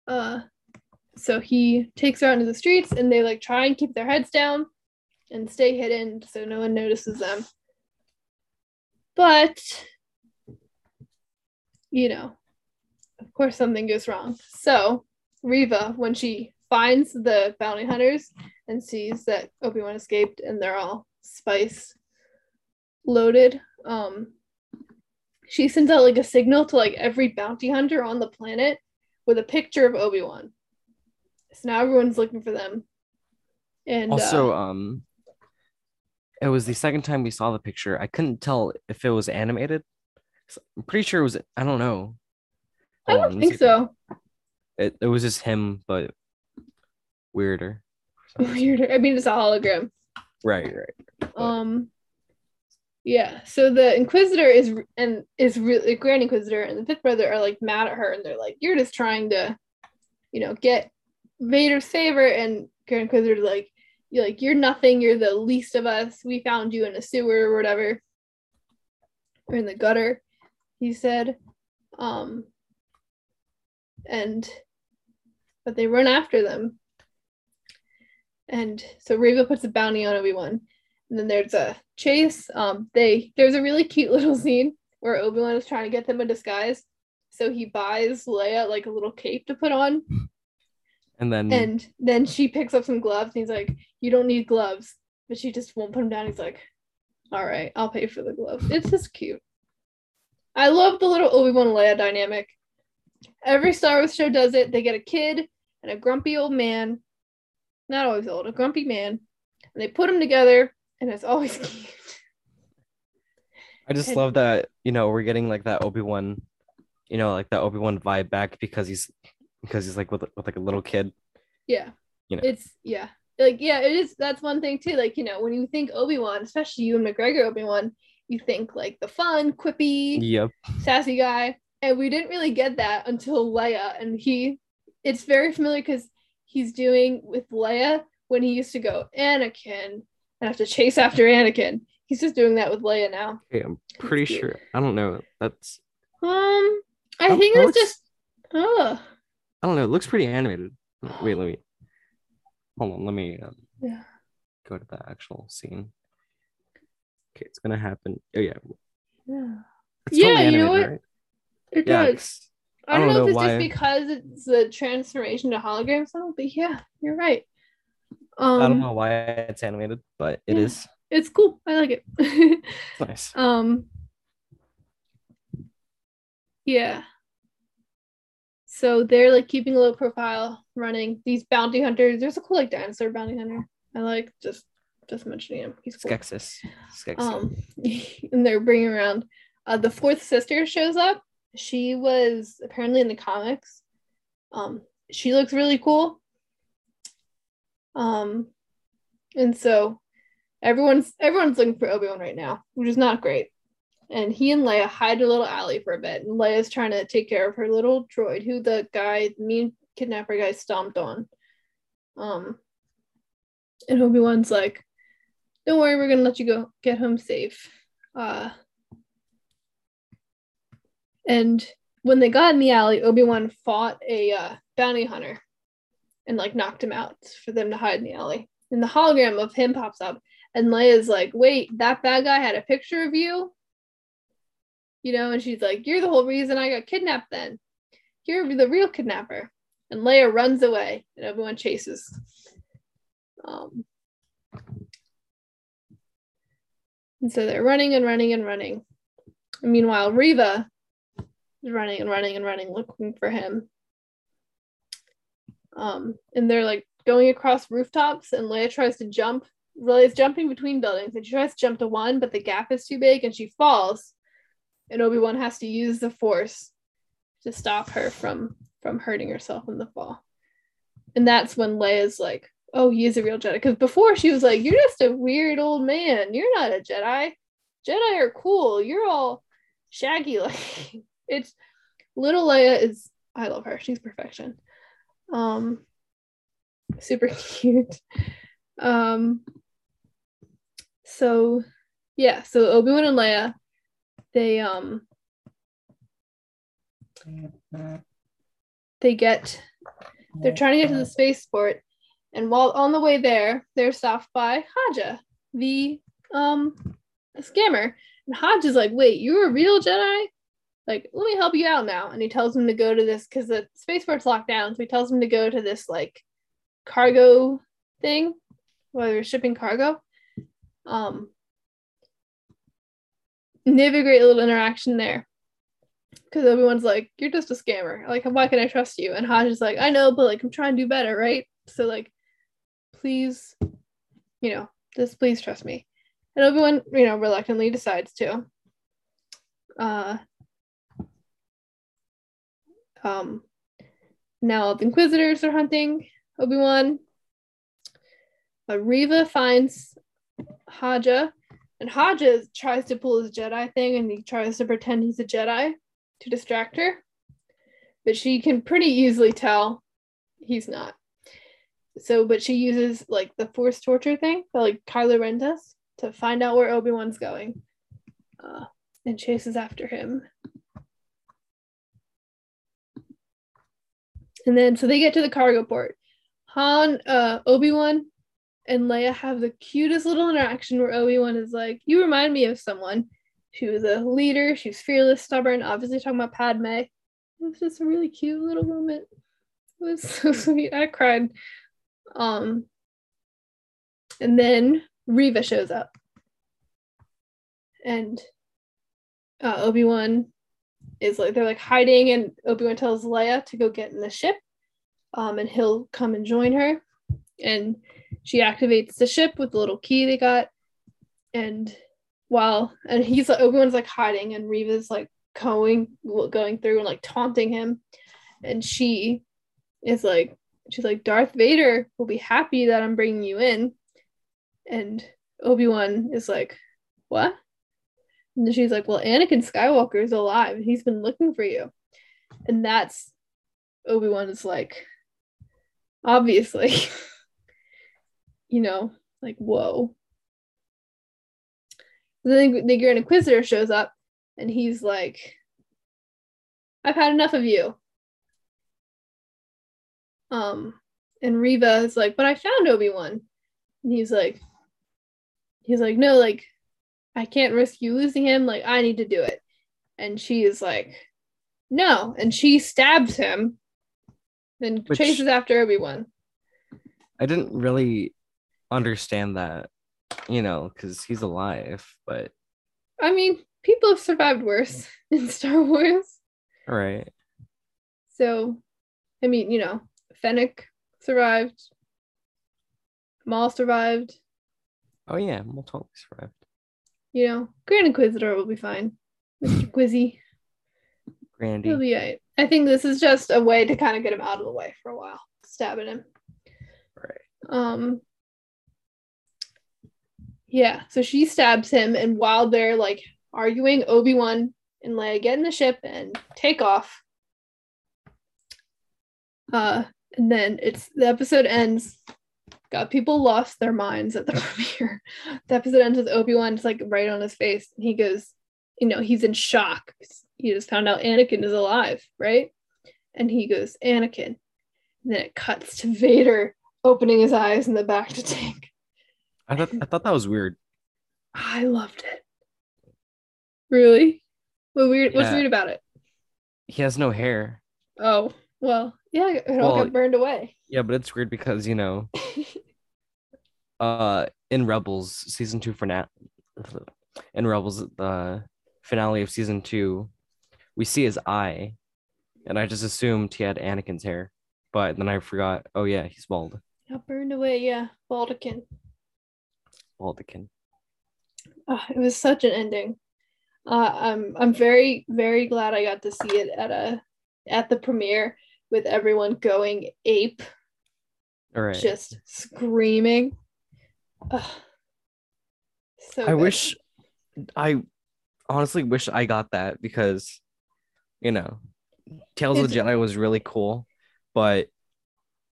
Uh so he takes her out into the streets and they like try and keep their heads down and stay hidden so no one notices them. But you know of course something goes wrong. So Reva when she finds the bounty hunters and sees that obi-wan escaped and they're all spice loaded um she sends out like a signal to like every bounty hunter on the planet with a picture of obi-wan so now everyone's looking for them and Also, uh, um, it was the second time we saw the picture. I couldn't tell if it was animated. I'm pretty sure it was. I don't know. i Hold on, don't me think so It it was just him, but weirder. for some reason. weird i mean it's a hologram Right, right. Um, yeah. So the Inquisitor is and is really Grand Inquisitor and the Fifth Brother are like mad at her, and they're like, "You're just trying to, you know, get Vader's favor." And Grand Inquisitor's like, "You're like you're nothing. You're the least of us. We found you in a sewer or whatever, or in the gutter." He said, um, and but they run after them. And so Reva puts a bounty on Obi-Wan. And then there's a chase. Um, they there's a really cute little scene where Obi-Wan is trying to get them in disguise. So he buys Leia like a little cape to put on. And then And then she picks up some gloves and he's like, You don't need gloves. But she just won't put them down. He's like, All right, I'll pay for the gloves. It's just cute. I love the little Obi-Wan Leia dynamic. Every Star Wars show does it. They get a kid and a grumpy old man. Not always old, a grumpy man. And they put them together and it's always cute. I just and- love that you know we're getting like that Obi Wan, you know, like that Obi Wan vibe back because he's because he's like with with like a little kid. Yeah. You know. It's yeah. Like yeah, it is that's one thing too. Like, you know, when you think Obi-Wan, especially Ewan McGregor Obi-Wan, you think like the fun, quippy, Yep. sassy guy. And we didn't really get that until Leia. And he it's very familiar because he's doing with Leia when he used to go, Anakin, and have to chase after Anakin. He's just doing that with Leia now. Okay, I'm pretty cute. sure. I don't know. That's Um I think it's just oh I don't know. It looks pretty animated. Wait, let me. Hold on. Let me um, yeah. go to the actual scene. Okay, it's gonna happen. Oh yeah, Yeah. it's Yeah, totally you know what? right? It Yeah, does. 'Cause I don't, know, if it's why- just because it's the transformation to hologram sound, but yeah, you're right. Um, I don't know why it's animated, but it yeah. is. It's cool. I like it. It's nice. um, yeah. So they're like keeping a low profile, running these bounty hunters. There's a cool like dinosaur bounty hunter. I like just just mentioning him. He's cool. Skeksis. Skeksis. Um, and they're bringing around. Uh, the fourth sister shows up. She was apparently in the comics. Um, she looks really cool. Um, and so everyone's everyone's looking for Obi Wan right now, which is not great. And he and Leia hide a little alley for a bit, and Leia's trying to take care of her little droid, who the guy, mean kidnapper guy, stomped on. Um, and Obi Wan's like, don't worry, we're gonna let you go get home safe. Uh and when they got in the alley, Obi-Wan fought a uh, bounty hunter and like knocked him out for them to hide in the alley. And the hologram of him pops up, and Leia's like, wait, that bad guy had a picture of you? You know, and she's like, You're the whole reason I got kidnapped then. You're the real kidnapper. And Leia runs away, and Obi-Wan chases. Um, And so they're running and running and running. And meanwhile, Reva is running and running and running, looking for him. Um, and they're like going across rooftops, and Leia tries to jump. Leia's jumping between buildings, and she tries to jump to one, but the gap is too big, and she falls. And Obi Wan has to use the Force to stop her from from hurting herself in the fall. And that's when Leia's like, "Oh, he is a real Jedi." Because before she was like, "You're just a weird old man. You're not a Jedi. Jedi are cool. You're all shaggy like." it's little Leia is. I love her. She's perfection. Um, super cute. Um, so yeah, so Obi Wan and Leia, they um they get they're trying to get to the spaceport and while on the way there they're stopped by haja the um scammer and is like wait you're a real jedi like let me help you out now and he tells him to go to this because the spaceport's locked down so he tells him to go to this like cargo thing where they're shipping cargo um and they have a great little interaction there because everyone's like, "You're just a scammer. Like, why can I trust you?" And Haja is like, "I know, but like, I'm trying to do better, right? So like, please, you know, just please trust me." And everyone, you know, reluctantly decides to. Uh, um, now the Inquisitors are hunting Obi Wan. Uh, Reva finds Haja, and Haja tries to pull his Jedi thing, and he tries to pretend he's a Jedi to distract her, but she can pretty easily tell he's not. So, but she uses like the force torture thing, like Kylo Ren does, to find out where Obi Wan's going, uh, and chases after him. And then, so they get to the cargo port. Han, uh, Obi Wan, and Leia have the cutest little interaction where Obi Wan is like, "You remind me of someone." She was a leader. She was fearless, stubborn. Obviously, talking about Padme. It was just a really cute little moment. It was so sweet. I cried. Um, and then Reva shows up, and uh, Obi Wan is like they're like hiding, and Obi Wan tells Leia to go get in the ship, um, and he'll come and join her, and she activates the ship with the little key they got, and while and he's like Obi Wan's like hiding, and Reva's like going going through and like taunting him, and she is like she's like Darth Vader will be happy that I'm bringing you in, and Obi Wan is like, what? And she's like, well, Anakin Skywalker is alive, he's been looking for you, and that's Obi Wan is like, obviously, you know, like whoa then the Grand Inquisitor shows up and he's like, I've had enough of you. Um, and Reva is like, but I found Obi-Wan. And he's like, he's like, no, like, I can't risk you losing him. Like, I need to do it. And she is like, no. And she stabs him, then Which, chases after Obi-Wan. I didn't really understand that you know, because he's alive. But I mean, people have survived worse in Star Wars. Right. So, I mean, you know, Fennec survived. Maul survived. Oh yeah, Maul totally survived. You know, Grand Inquisitor will be fine. Mr. Quizzy. Grandy. He'll be right. I think this is just a way to kind of get him out of the way for a while, stabbing him. Right. Um, yeah, so she stabs him, and while they're like arguing, Obi Wan and Leia get in the ship and take off. Uh, and then it's the episode ends. Got people lost their minds at the premiere. The episode ends with Obi Wan's like right on his face, and he goes, you know, he's in shock. He just found out Anakin is alive, right? And he goes, Anakin. And then it cuts to Vader opening his eyes in the bacta tank. I thought I thought that was weird. I loved it. Really? What weird? Yeah. What's weird about it? He has no hair. Oh well, yeah, it all well, got burned away. Yeah, but it's weird because you know, uh, in Rebels season two finale, in Rebels, the finale of season two, we see his eye, and I just assumed he had Anakin's hair, but then I forgot. Oh yeah, he's bald. Got burned away. Yeah, Baldican. Baldican. Oh, it was such an ending. Uh, I'm I'm very very glad I got to see it at a at the premiere with everyone going ape, All right. just screaming. Ugh. So I good. wish I honestly wish I got that because you know Tales of the Jedi was really cool, but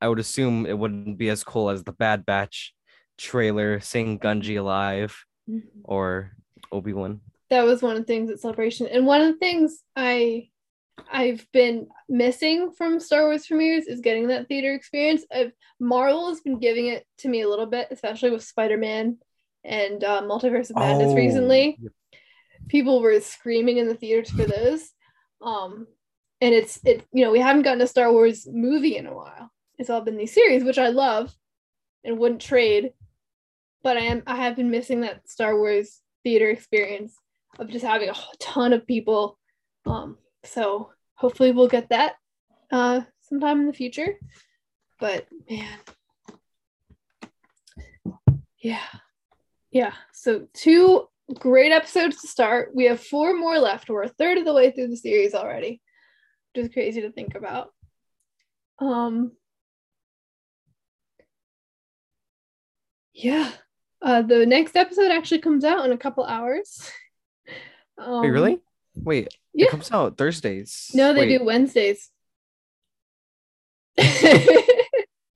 I would assume it wouldn't be as cool as the Bad Batch trailer seeing Gungi alive Mhm. or Obi-Wan. that was one of the things at celebration and one of the things i i've been missing from star wars premieres is getting that theater experience. I've marvel has been giving it to me a little bit especially with spider-man and uh, multiverse of madness Oh, recently. people were screaming in the theaters for those um and it's it you know we haven't gotten a star wars movie in a while. It's all been these series which i love and wouldn't trade but i am i have been missing that star wars theater experience of just having a ton of people um so hopefully we'll get that uh sometime in the future. But man. Yeah. Yeah. So two great episodes to start. We have four more left. We're a third of the way through the series already which is crazy to think about. Um yeah. Uh the next episode actually comes out in a couple hours. Um, Wait, really? Wait, yeah. it comes out Thursdays. no they Wait, do wednesdays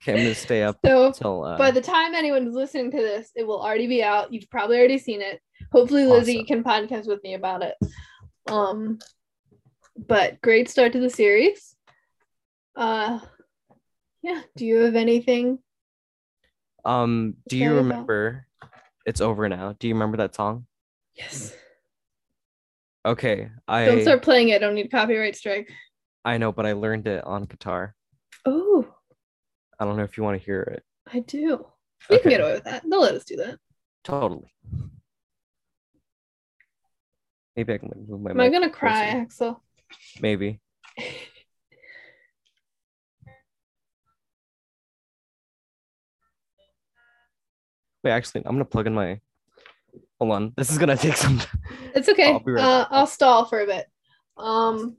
Okay, I'm gonna stay up so till uh, by the time anyone's listening to this, it will already be out. You've probably already seen it. Hopefully, Lizzie Awesome. can podcast with me about it. Um, but great start to the series. Uh, yeah. Do you have anything? um. Do you Sorry about- remember? It's over now. Do you remember that song? Yes. Okay, I Don't start playing it. I don't need a copyright strike. I know, but I learned it on guitar. Oh, I don't know if you want to hear it. I do. We can get away with that. They'll let us do that. Totally. Maybe I can move my. Am I gonna cry, closer. Axel? Maybe. Wait, actually, I'm gonna plug in my. Hold on. This is gonna take some. It's okay. I'll right uh. I'll stall for a bit. Um,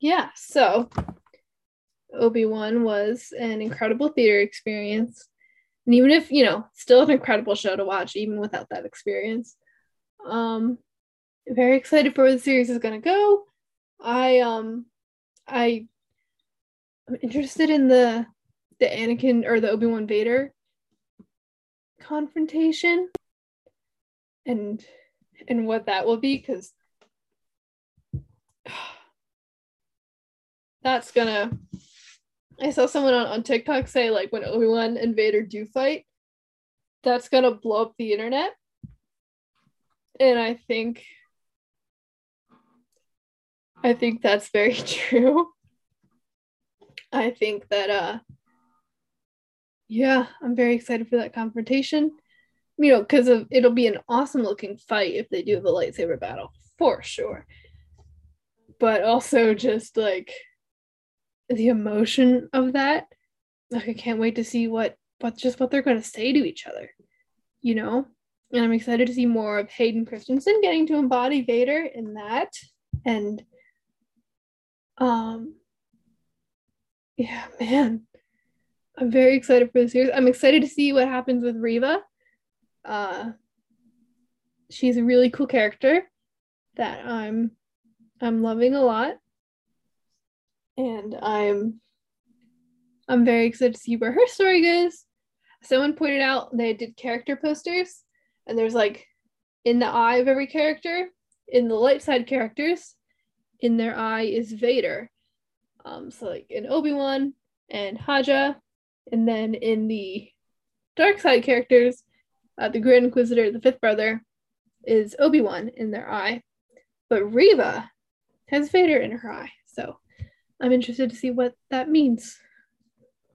yeah. So, Obi Wan was an incredible theater experience, and even if you know, still an incredible show to watch, even without that experience. Um, very excited for where the series is gonna go. I um, I I'm interested in the the Anakin or the Obi Wan Vader confrontation, and and what that will be because that's gonna i saw someone on, on tiktok say like when obi-wan and vader do fight that's gonna blow up the internet. And i think i think that's very true. I think that uh yeah i'm very excited for that confrontation you know, because of it'll be an awesome looking fight if they do have a lightsaber battle for sure. But also just like the emotion of that, like I can't wait to see what what just what they're to say to each other, you know. And I'm excited to see more of Hayden Christensen getting to embody Vader in that, and um, yeah, man, I'm very excited for the series. I'm excited to see what happens with Reva uh she's a really cool character that I'm I'm loving a lot. And I'm I'm very excited to see where her story goes. Someone pointed out they did character posters, and there's like in the eye of every character, in the light side characters, in their eye is Vader. Um, so like in Obi-Wan and Haja, and then in the dark side characters, uh, the Grand Inquisitor, the fifth brother, is Obi Wan in their eye, but Reva has Vader in her eye. So I'm interested to see what that means.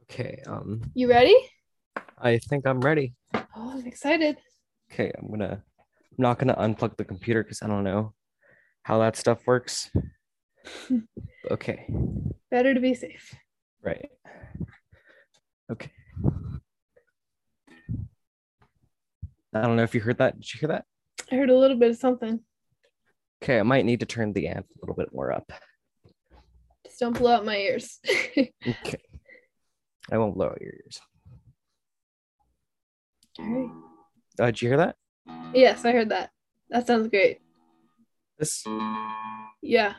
Okay. Um, You ready? I think I'm ready. Oh, I'm excited. Okay, I'm gonna I'm not gonna unplug the computer because I don't know how that stuff works. okay. Better to be safe. Right. Okay. I don't know if you heard that. Did you hear that? I heard a little bit of something. Okay, I might need to turn the amp a little bit more up. Just don't blow out my ears. Okay. I won't blow out your ears. All right. Uh, did you hear that? Yes, I heard that. That sounds great. This Yeah.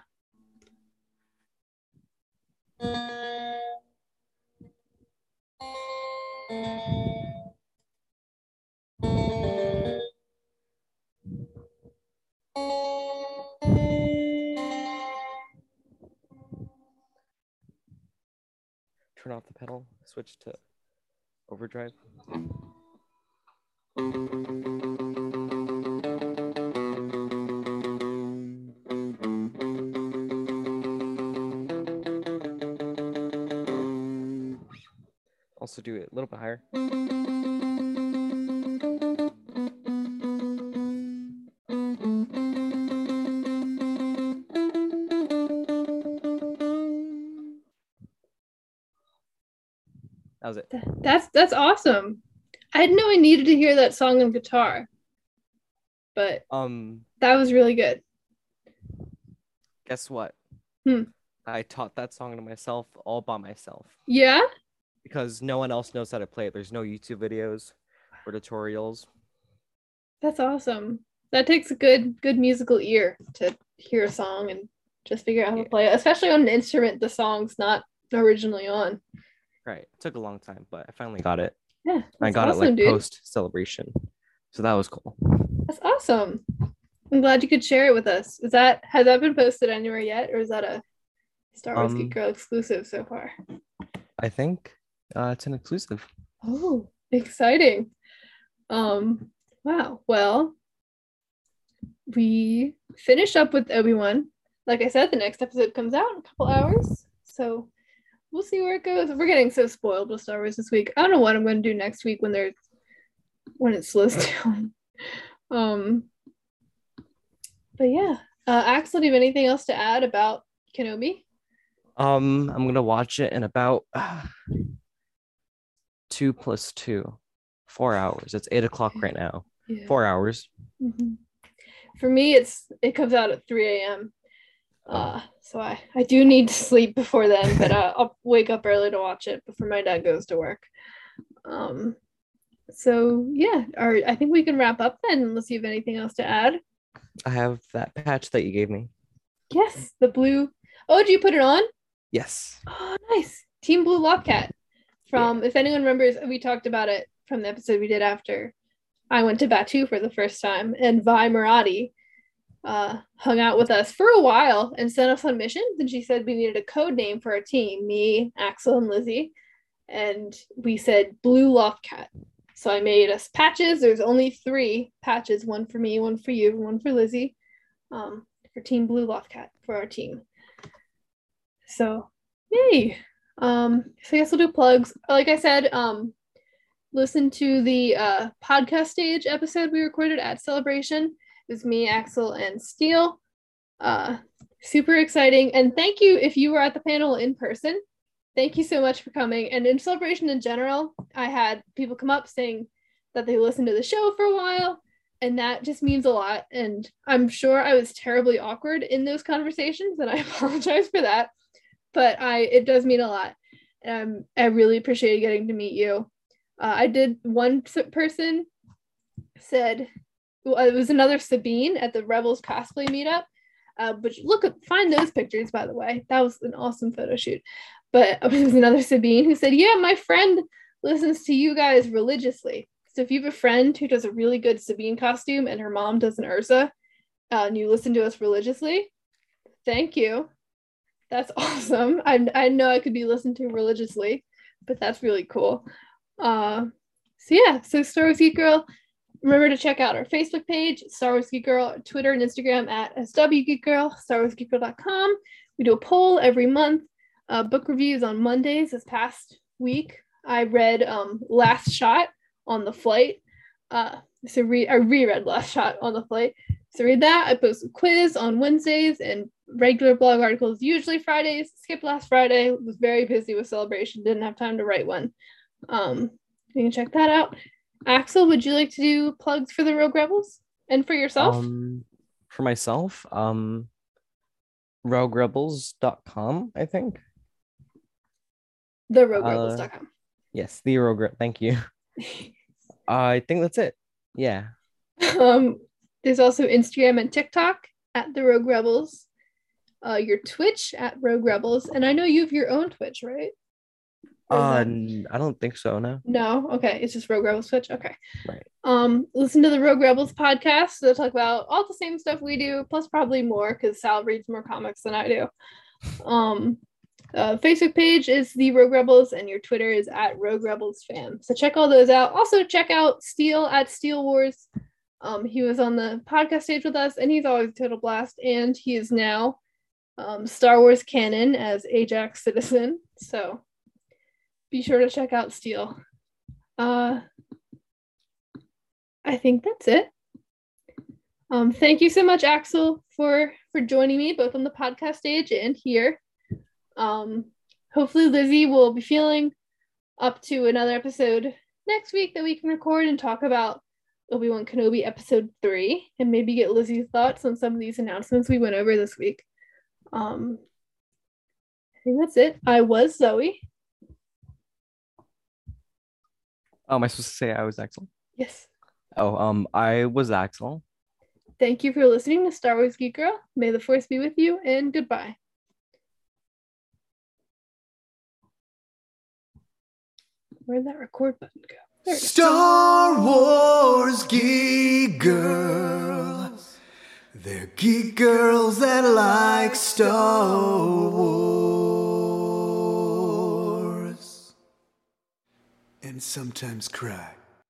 Turn off the pedal, switch to overdrive. Also do it a little bit higher. That was it. That's that's awesome. I didn't know I needed to hear that song on guitar. But Um, that was really good. guess what? Hmm. I taught that song to myself all by myself Yeah? because no one else knows how to play it. There's no YouTube videos or tutorials. That's awesome. That takes a good good musical ear to hear a song and just figure out how to play it, especially on an instrument the song's not originally on. Right. It took a long time, but I finally got it. Yeah. I got awesome, it like dude. post celebration. So that was cool. That's awesome. I'm glad you could share it with us. Is that has that been posted anywhere yet, or is that a Star Wars Um, Geek Girl exclusive so far? I think uh, it's an exclusive. Oh, exciting. Um, wow. Well, we finish up with Obi-Wan. Like I said, the next episode comes out in a couple hours. So we'll see where it goes. We're getting so spoiled with Star Wars this week. I don't know what I'm gonna do next week when there's when it slows down. Um but yeah. Uh Axel, do you have anything else to add about Kenobi? Um, I'm gonna watch it in about two plus two, four hours. It's eight o'clock right now. Yeah. Four hours. Mhm. For me, it's it comes out at 3 a.m. Uh, so I, I do need to sleep before then, but uh, I'll wake up early to watch it before my dad goes to work. Um, so yeah, or I think we can wrap up then, unless you have anything else to add. I have that patch that you gave me. Yes, the blue. Oh, did you put it on? Yes. Oh, nice. Team Blue Lobcat. From, if anyone remembers, we talked about it from the episode we did after I went to Batuu for the first time, and Vi Moradi uh, hung out with us for a while and sent us on missions. And she said we needed a code name for our team, me, Axel, and Lizzie. And we said Blue Lobcat. So I made us patches. There's only three patches one for me, one for you, one for Lizzie, um, for Team Blue Lobcat for our team. So, yay. Um, so I guess we'll do plugs. Like I said, um, listen to the uh, podcast stage episode we recorded at Celebration. It was me, Axel, and Steele. Uh, super exciting. And thank you if you were at the panel in person. Thank you so much for coming. And in Celebration in general, I had people come up saying that they listened to the show for a while. And that just means a lot. And I'm sure I was terribly awkward in those conversations, and I apologize for that. But I it does mean a lot. Um, I really appreciated getting to meet you. Uh, I did one person said well, it was another Sabine at the Rebels cosplay meetup. Uh, but look find those pictures by the way. That was an awesome photo shoot. But it was another Sabine who said, "Yeah, my friend listens to you guys religiously. So if you have a friend who does a really good Sabine costume and her mom does an Ursa, uh, and you listen to us religiously, thank you. That's awesome. I I know I could be listened to religiously, but that's really cool. Uh, so yeah, so Star Wars Geek Girl. Remember to check out our Facebook page, Star Wars Geek Girl, Twitter and Instagram at SW Geek Girl, StarWarsGeekGirl.com. We do a poll every month. Uh, book reviews on Mondays. This past week, I read um, Last Shot on the flight. Uh, so re- I reread Last Shot on the flight. So read that. I post a quiz on Wednesdays and regular blog articles usually Fridays. Skipped last Friday. Was very busy with celebration. Didn't have time to write one. Um, you can check that out. Axel, would you like to do plugs for the Rogue Rebels and for yourself? Um, for myself, um, roguerebels.com, I think. the roguerebels.com. Yes, the Rogue. Thank you. I think that's it. Yeah. um, there's also Instagram and TikTok at the Rogue Rebels. Uh, your Twitch at Rogue Rebels, and I know you have your own Twitch, right? Uh, that- I don't think so. No. No, okay, it's just Rogue Rebels Twitch. Okay. Right. Um, listen to the Rogue Rebels podcast. They'll talk about all the same stuff we do, plus probably more because Sal reads more comics than I do. Um, uh, Facebook page is the Rogue Rebels, and your Twitter is at Rogue Rebels Fam. So check all those out. Also check out Steele at Steele Wars. Um, he was on the podcast stage with us, and he's always a total blast. And he is now um, Star Wars canon as Ajax Citizen. So be sure to check out Steele. Uh, I think that's it. Um, thank you so much, Axel, for for joining me both on the podcast stage and here. Um, hopefully, Lizzie will be feeling up to another episode next week that we can record and talk about Obi Wan Kenobi episode three, and maybe get Lizzie's thoughts on some of these announcements we went over this week. Um, I think that's it. I was Zoe. Oh, am I supposed to say I was Axel? Yes. Oh, um, I was Axel. Thank you for listening to Star Wars Geek Girl. May the Force be with you, and goodbye. Where'd that record button go? There. Star Wars geek girls. They're geek girls that like Star Wars. And sometimes cry.